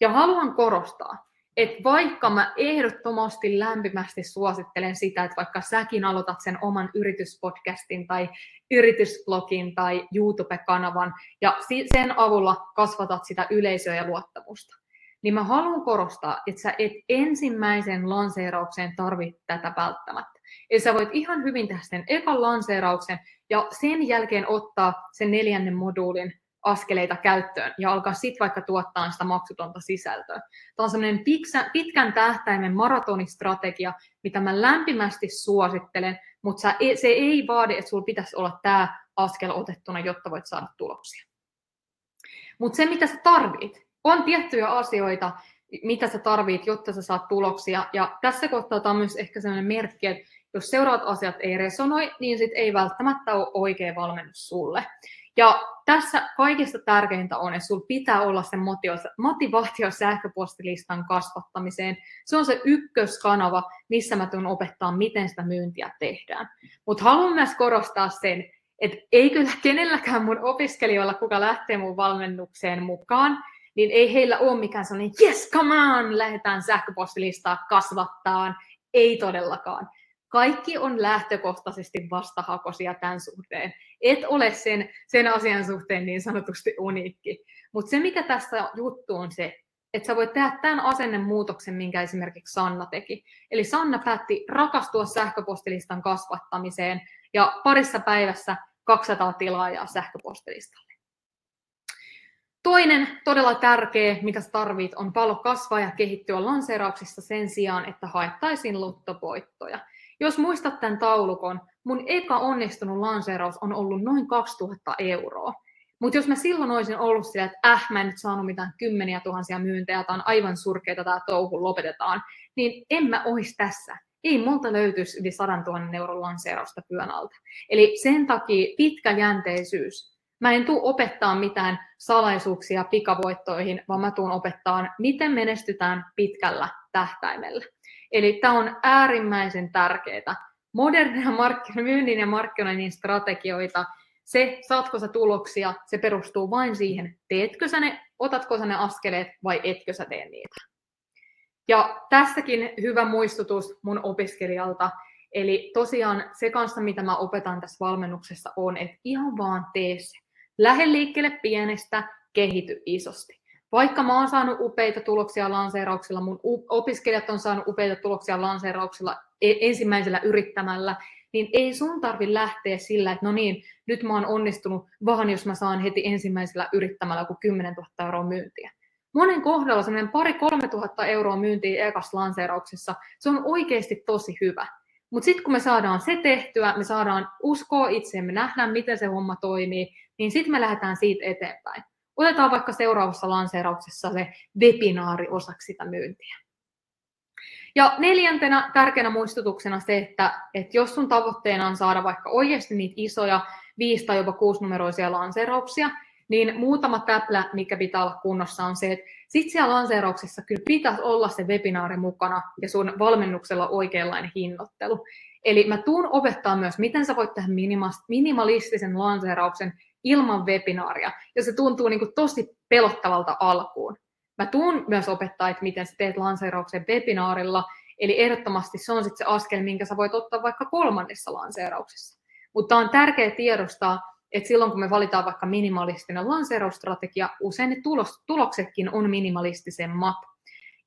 Ja haluan korostaa, että vaikka mä ehdottomasti lämpimästi suosittelen sitä, että vaikka säkin aloitat sen oman yrityspodcastin tai yritysblogin tai YouTube-kanavan ja sen avulla kasvatat sitä yleisöä ja luottamusta, niin mä haluan korostaa, että sä et ensimmäisen lanseeraukseen tarvitse tätä välttämättä. Eli sä voit ihan hyvin tehdä sen ekan lanseerauksen ja sen jälkeen ottaa sen neljännen moduulin askeleita käyttöön ja alkaa sitten vaikka tuottaa sitä maksutonta sisältöä. Tämä on semmoinen pitkän tähtäimen maratonistrategia, mitä mä lämpimästi suosittelen, mutta e, se ei vaadi, että sulla pitäisi olla tämä askel otettuna, jotta voit saada tuloksia. Mutta se, mitä sä tarvit, on tiettyjä asioita, mitä sä tarvit, jotta sä saat tuloksia. Ja tässä kohtaa tämä on myös ehkä sellainen merkki, että jos seuraavat asiat ei resonoi, niin sit ei välttämättä ole oikea valmennus sulle. Ja tässä kaikista tärkeintä on, että sulla pitää olla se motivaatio sähköpostilistan kasvattamiseen. Se on se ykköskanava, missä mä tulen opettaa, miten sitä myyntiä tehdään. Mutta haluan myös korostaa sen, että ei kyllä kenelläkään mun opiskelijoilla, kuka lähtee mun valmennukseen mukaan, niin ei heillä ole mikään sellainen, yes, come on, lähdetään sähköpostilistaa kasvattaa. Ei todellakaan. Kaikki on lähtökohtaisesti vastahakoisia tämän suhteen. Et ole sen, sen asian suhteen niin sanotusti uniikki. Mutta se, mikä tässä juttu on se, että sä voit tehdä tämän asennemuutoksen, minkä esimerkiksi Sanna teki. Eli Sanna päätti rakastua sähköpostilistan kasvattamiseen ja parissa päivässä 200 tilaajaa sähköpostilistalle. Toinen todella tärkeä, mitä tarvit, on palo kasvaa ja kehittyä lanseerauksissa sen sijaan, että haettaisiin lottopoittoja. Jos muistat tämän taulukon, mun eka onnistunut lanseeraus on ollut noin 2000 euroa. Mutta jos mä silloin olisin ollut sillä, että äh, mä en nyt saanut mitään kymmeniä tuhansia myyntejä, tämä on aivan surkeita tämä touhu, lopetetaan, niin en mä olisi tässä. Ei multa löytyisi yli 100 000 euron lanseerausta työn alta. Eli sen takia pitkäjänteisyys. Mä en tule opettaa mitään salaisuuksia pikavoittoihin, vaan mä tuun opettaa, miten menestytään pitkällä tähtäimellä. Eli tämä on äärimmäisen tärkeää. Modernia myynnin ja markkinoinnin strategioita, se, saatko sä tuloksia, se perustuu vain siihen, teetkö sä ne, otatko sä ne askeleet vai etkö sä tee niitä. Ja tässäkin hyvä muistutus mun opiskelijalta, eli tosiaan se kanssa, mitä mä opetan tässä valmennuksessa on, että ihan vaan tee se. Lähde liikkeelle pienestä, kehity isosti. Vaikka mä oon saanut upeita tuloksia lanseerauksilla, mun opiskelijat on saanut upeita tuloksia lanseerauksilla e, ensimmäisellä yrittämällä, niin ei sun tarvi lähteä sillä, että no niin, nyt mä oon onnistunut, vaan jos mä saan heti ensimmäisellä yrittämällä kuin 10 000 euroa myyntiä. Monen kohdalla semmoinen pari 3 000 euroa myyntiä ekas lanseerauksessa, se on oikeasti tosi hyvä. Mutta sitten kun me saadaan se tehtyä, me saadaan uskoa itseemme, me nähdään, miten se homma toimii, niin sitten me lähdetään siitä eteenpäin. Otetaan vaikka seuraavassa lanseerauksessa se webinaari osaksi sitä myyntiä. Ja neljäntenä tärkeänä muistutuksena se, että, että jos sun tavoitteena on saada vaikka oikeasti niitä isoja viisi tai jopa kuusinumeroisia lanseerauksia, niin muutama täplä, mikä pitää olla kunnossa, on se, että sit siellä lanseerauksessa kyllä pitäisi olla se webinaari mukana ja sun valmennuksella oikeanlainen hinnoittelu. Eli mä tuun opettaa myös, miten sä voit tehdä minimalistisen lanseerauksen ilman webinaaria, ja se tuntuu niin kuin tosi pelottavalta alkuun. Mä tuun myös opettaa, että miten sä teet lanseerauksen webinaarilla, eli ehdottomasti se on sitten se askel, minkä sä voit ottaa vaikka kolmannessa lanseerauksessa. Mutta on tärkeää tiedostaa, että silloin kun me valitaan vaikka minimalistinen lanseerausstrategia, usein ne tulos, tuloksetkin on minimalistisemmat.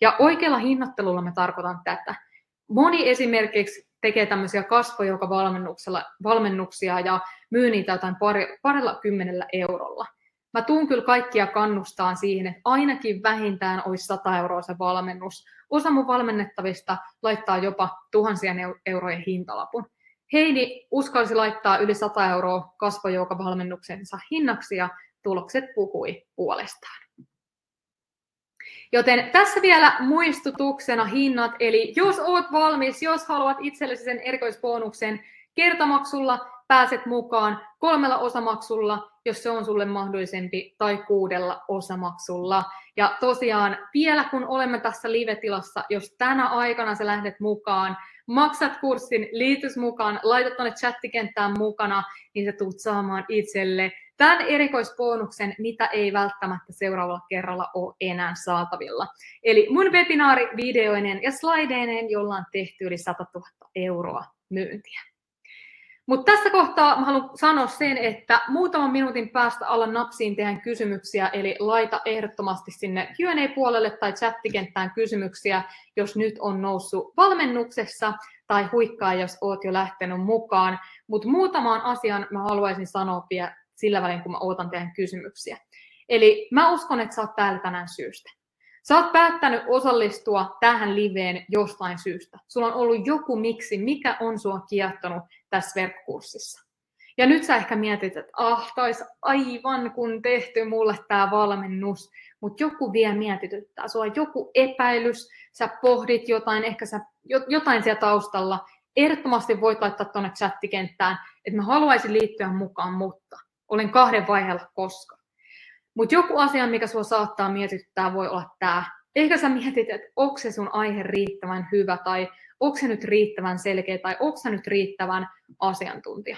Ja oikealla hinnoittelulla me tarkoitan tätä. Moni esimerkiksi tekee tämmöisiä kasvojoukkovalmennuksia ja myy niitä jotain pari, parilla kymmenellä eurolla. Mä tuun kyllä kaikkia kannustaan siihen, että ainakin vähintään olisi 100 euroa se valmennus. Osa mun valmennettavista laittaa jopa tuhansien eurojen hintalapun. Heidi uskalsi laittaa yli 100 euroa kasvojoukavalmennuksensa hinnaksi ja tulokset puhui puolestaan. Joten tässä vielä muistutuksena hinnat, eli jos oot valmis, jos haluat itsellesi sen erikoisbonuksen kertamaksulla, pääset mukaan kolmella osamaksulla, jos se on sulle mahdollisempi, tai kuudella osamaksulla. Ja tosiaan vielä kun olemme tässä live-tilassa, jos tänä aikana sä lähdet mukaan, maksat kurssin, liitys mukaan, laitat tuonne chattikenttään mukana, niin sä tulet saamaan itselle tämän erikoisbonuksen, mitä ei välttämättä seuraavalla kerralla ole enää saatavilla. Eli mun webinaari videoinen ja slideineen, jolla on tehty yli 100 000 euroa myyntiä. Mutta tässä kohtaa mä haluan sanoa sen, että muutaman minuutin päästä alla napsiin tehdään kysymyksiä, eli laita ehdottomasti sinne Q&A-puolelle tai chattikenttään kysymyksiä, jos nyt on noussut valmennuksessa, tai huikkaa, jos oot jo lähtenyt mukaan. Mutta muutamaan asian mä haluaisin sanoa vielä sillä välin, kun mä ootan teidän kysymyksiä. Eli mä uskon, että sä oot täällä tänään syystä. Sä oot päättänyt osallistua tähän liveen jostain syystä. Sulla on ollut joku miksi, mikä on sua kiehtonut tässä verkkokurssissa. Ja nyt sä ehkä mietit, että ah, taisi aivan kun tehty mulle tämä valmennus, mutta joku vielä mietityttää. Sulla on joku epäilys, sä pohdit jotain, ehkä sä, jotain siellä taustalla. Ehdottomasti voit laittaa tuonne chattikenttään, että mä haluaisin liittyä mukaan, mutta Olen kahden vaiheella koska. Mutta joku asia, mikä sua saattaa mietittää, voi olla tämä. Ehkä sä mietit, että onko se sun aihe riittävän hyvä, tai onko se nyt riittävän selkeä, tai onko se nyt riittävän asiantuntija.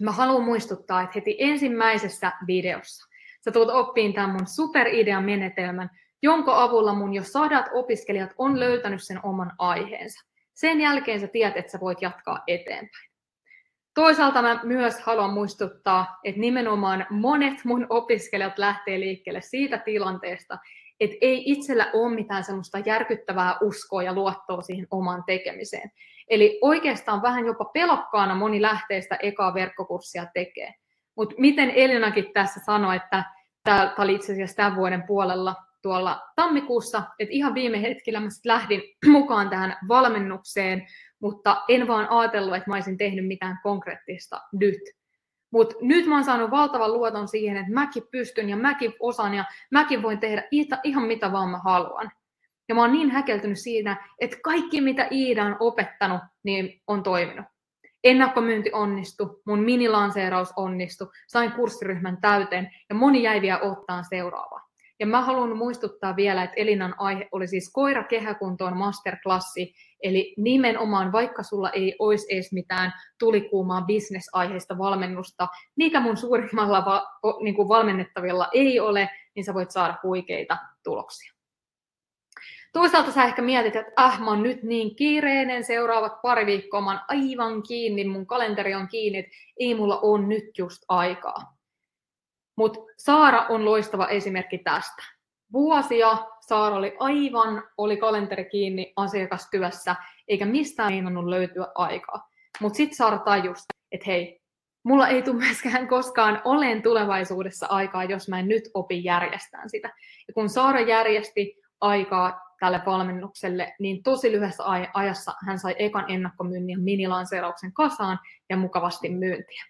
Mä haluan muistuttaa, että heti ensimmäisessä videossa sä tulet oppiin tämän mun superidean menetelmän, jonka avulla mun jo sadat opiskelijat on löytänyt sen oman aiheensa. Sen jälkeen sä tiedät, että sä voit jatkaa eteenpäin. Toisaalta mä myös haluan muistuttaa, että nimenomaan monet mun opiskelijat lähtee liikkeelle siitä tilanteesta, että ei itsellä ole mitään semmoista järkyttävää uskoa ja luottoa siihen omaan tekemiseen. Eli oikeastaan vähän jopa pelokkaana moni lähtee sitä ekaa verkkokurssia tekee. Mutta miten Elinakin tässä sanoi, että tämä oli itse asiassa tämän vuoden puolella tuolla tammikuussa, että ihan viime hetkellä mä lähdin mukaan tähän valmennukseen, mutta en vaan ajatellut, että mä olisin tehnyt mitään konkreettista nyt. Mutta nyt mä oon saanut valtavan luoton siihen, että mäkin pystyn ja mäkin osaan ja mäkin voin tehdä ihan mitä vaan mä haluan. Ja mä oon niin häkeltynyt siinä, että kaikki mitä Iida on opettanut, niin on toiminut. Ennakkomyynti onnistui, mun minilanseeraus onnistui, sain kurssiryhmän täyteen ja moni jäi vielä ottaan seuraavaa. Ja mä haluan muistuttaa vielä, että Elinan aihe oli siis koira kehäkuntoon masterklassi, eli nimenomaan vaikka sulla ei olisi edes mitään tulikuumaa bisnesaiheista valmennusta, mikä mun suurimmalla va- niin kuin valmennettavilla ei ole, niin sä voit saada huikeita tuloksia. Toisaalta sä ehkä mietit, että äh, mä oon nyt niin kiireinen, seuraavat pari viikkoa mä oon aivan kiinni, mun kalenteri on kiinni, että ei mulla on nyt just aikaa. Mutta Saara on loistava esimerkki tästä. Vuosia Saara oli aivan, oli kalenteri kiinni asiakastyössä, eikä mistään meinannut löytyä aikaa. Mutta sitten Saara tajusi, että hei, mulla ei tule myöskään koskaan olen tulevaisuudessa aikaa, jos mä en nyt opi järjestään sitä. Ja kun Saara järjesti aikaa tälle valmennukselle, niin tosi lyhyessä ajassa hän sai ekan ennakkomyynnin ja minilanseerauksen kasaan ja mukavasti myyntiä.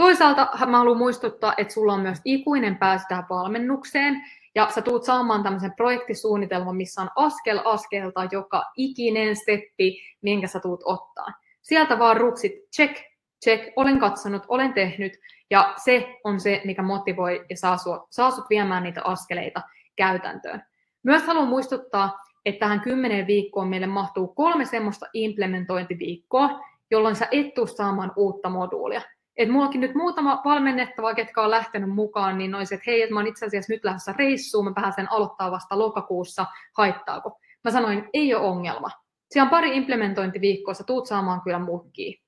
Toisaalta mä haluan muistuttaa, että sulla on myös ikuinen pääsy tähän valmennukseen, ja sä tuut saamaan tämmöisen projektisuunnitelman, missä on askel askelta joka ikinen steppi, minkä sä tuut ottaa. Sieltä vaan ruksit, check, check, olen katsonut, olen tehnyt, ja se on se, mikä motivoi ja saa, sua, saa sut viemään niitä askeleita käytäntöön. Myös haluan muistuttaa, että tähän kymmenen viikkoon meille mahtuu kolme semmoista implementointiviikkoa, jolloin sä et tuu saamaan uutta moduulia. Et mullakin nyt muutama valmennettava, ketkä on lähtenyt mukaan, niin olisi, että hei, että mä oon itse asiassa nyt lähdössä reissuun, mä pääsen aloittaa vasta lokakuussa, haittaako? Mä sanoin, ei ole ongelma. Siellä on pari implementointiviikkoa, sä tuut saamaan kyllä mukkiin.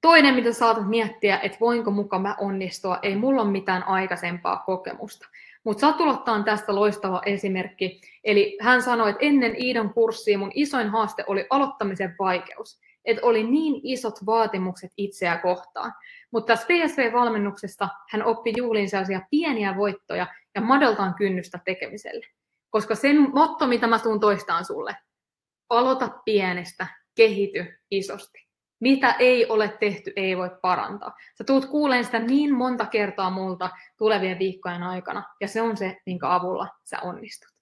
Toinen, mitä saatat miettiä, että voinko mukaan mä onnistua, ei mulla ole mitään aikaisempaa kokemusta. Mutta Satulottaa on tästä loistava esimerkki. Eli hän sanoi, että ennen Iidan kurssia mun isoin haaste oli aloittamisen vaikeus että oli niin isot vaatimukset itseä kohtaan. Mutta tässä PSV-valmennuksesta hän oppi juhliin sellaisia pieniä voittoja ja madaltaan kynnystä tekemiselle. Koska sen motto, mitä mä tuun toistaan sulle, aloita pienestä, kehity isosti. Mitä ei ole tehty, ei voi parantaa. Sä tuut kuuleen sitä niin monta kertaa multa tulevien viikkojen aikana, ja se on se, minkä avulla sä onnistut.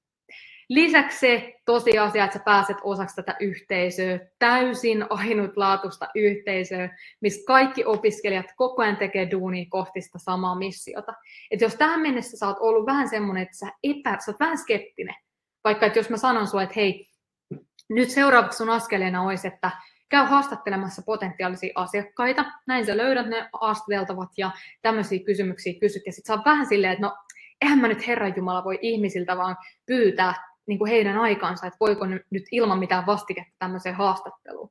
Lisäksi se tosiasia, että sä pääset osaksi tätä yhteisöä, täysin ainutlaatuista yhteisöä, missä kaikki opiskelijat koko ajan tekee duunia kohti sitä samaa missiota. Et jos tähän mennessä sä oot ollut vähän semmoinen, että sä, epä, sä oot vähän skeptinen, vaikka että jos mä sanon sulle, että hei, nyt seuraavaksi sun askeleena olisi, että käy haastattelemassa potentiaalisia asiakkaita, näin sä löydät ne haastateltavat ja tämmöisiä kysymyksiä kysyt, ja sitten sä oot vähän silleen, että no, eihän mä nyt Herran Jumala voi ihmisiltä vaan pyytää niin kuin heidän aikansa, että voiko nyt ilman mitään vastiketta tämmöiseen haastatteluun.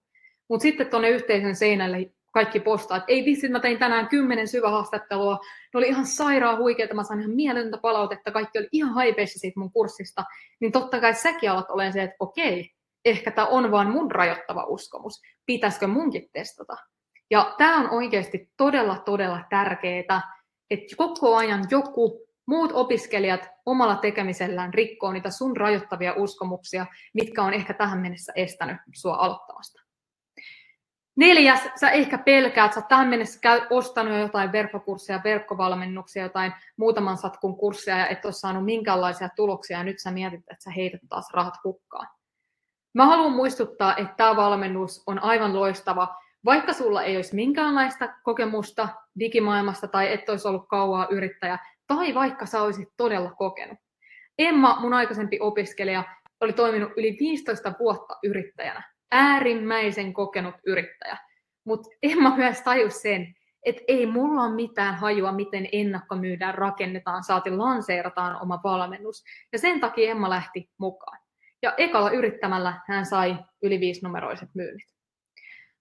Mutta sitten tuonne yhteisön seinälle kaikki postaa, että ei vitsi, mä tein tänään kymmenen syvähaastattelua, ne oli ihan sairaan huikeita, mä sain ihan mieletöntä palautetta, kaikki oli ihan haipeissa siitä mun kurssista, niin totta kai säkin alat olemaan se, että okei, ehkä tämä on vaan mun rajoittava uskomus, pitäisikö munkin testata. Ja tämä on oikeasti todella, todella tärkeää, että koko ajan joku muut opiskelijat omalla tekemisellään rikkoo niitä sun rajoittavia uskomuksia, mitkä on ehkä tähän mennessä estänyt sua aloittamasta. Neljäs, sä ehkä pelkäät, sä tähän mennessä käy, ostanut jo jotain verkkokursseja, verkkovalmennuksia, jotain muutaman satkun kursseja ja et ole saanut minkäänlaisia tuloksia ja nyt sä mietit, että sä heität taas rahat hukkaan. Mä haluan muistuttaa, että tämä valmennus on aivan loistava vaikka sulla ei olisi minkäänlaista kokemusta digimaailmasta tai et olisi ollut kauaa yrittäjä, tai vaikka sä olisit todella kokenut. Emma, mun aikaisempi opiskelija, oli toiminut yli 15 vuotta yrittäjänä. Äärimmäisen kokenut yrittäjä. Mutta Emma myös tajusi sen, että ei mulla ole mitään hajua, miten ennakkomyydään, rakennetaan, saati lanseerataan oma valmennus. Ja sen takia Emma lähti mukaan. Ja ekalla yrittämällä hän sai yli viisinumeroiset myynnit.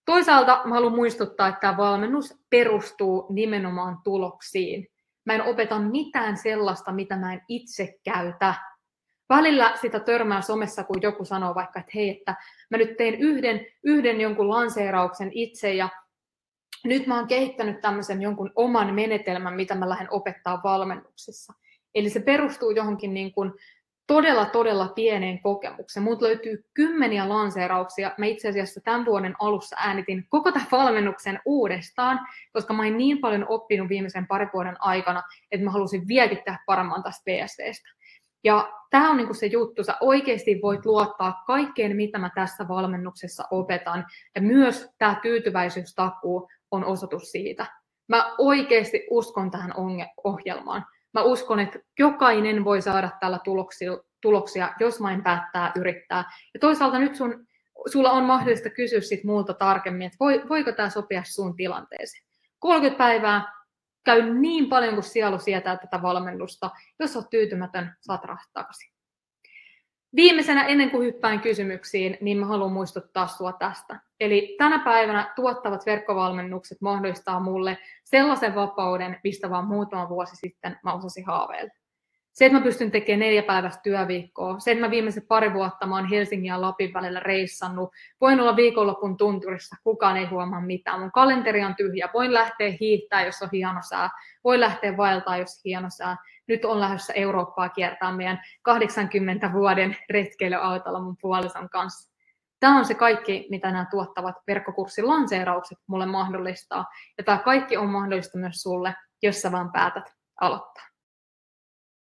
Toisaalta mä haluan muistuttaa, että tämä valmennus perustuu nimenomaan tuloksiin. Mä en opeta mitään sellaista, mitä mä en itse käytä. Välillä sitä törmää somessa, kun joku sanoo vaikka, että hei, että mä nyt tein yhden, yhden jonkun lanseerauksen itse ja nyt mä oon kehittänyt tämmöisen jonkun oman menetelmän, mitä mä lähden opettaa valmennuksessa. Eli se perustuu johonkin niin kuin todella, todella pieneen kokemukseen. Muut löytyy kymmeniä lanseerauksia. Mä itse asiassa tämän vuoden alussa äänitin koko tämän valmennuksen uudestaan, koska mä oon niin paljon oppinut viimeisen parin vuoden aikana, että mä halusin tehdä paremman tästä PSVstä. Ja tämä on niinku se juttu, sä oikeasti voit luottaa kaikkeen, mitä mä tässä valmennuksessa opetan. Ja myös tämä tyytyväisyystakuu on osoitus siitä. Mä oikeasti uskon tähän ohjelmaan. Mä uskon, että jokainen voi saada tällä tuloksia, tuloksia, jos vain päättää yrittää. Ja toisaalta nyt sun, sulla on mahdollista kysyä sit muulta tarkemmin, että voi, voiko tämä sopia sun tilanteeseen. 30 päivää, käy niin paljon kuin sielu sietää tätä valmennusta. Jos olet tyytymätön, saat rahat takaisin. Viimeisenä ennen kuin hyppään kysymyksiin, niin mä haluan muistuttaa sinua tästä. Eli tänä päivänä tuottavat verkkovalmennukset mahdollistaa mulle sellaisen vapauden, mistä vaan muutama vuosi sitten mä osasin haaveilla. Se, että mä pystyn tekemään neljä päivästä työviikkoa, se, että mä viimeiset pari vuotta mä oon Helsingin ja Lapin välillä reissannut, voin olla viikonlopun tunturissa, kukaan ei huomaa mitään, mun kalenteri on tyhjä, voin lähteä hiihtää, jos on hieno sää, voin lähteä vaeltaa, jos on hieno sää. Nyt on lähdössä Eurooppaa kiertää meidän 80 vuoden retkeilyautolla mun puolison kanssa. Tämä on se kaikki, mitä nämä tuottavat verkkokurssin lanseeraukset mulle mahdollistaa. Ja tämä kaikki on mahdollista myös sulle, jos sä vaan päätät aloittaa.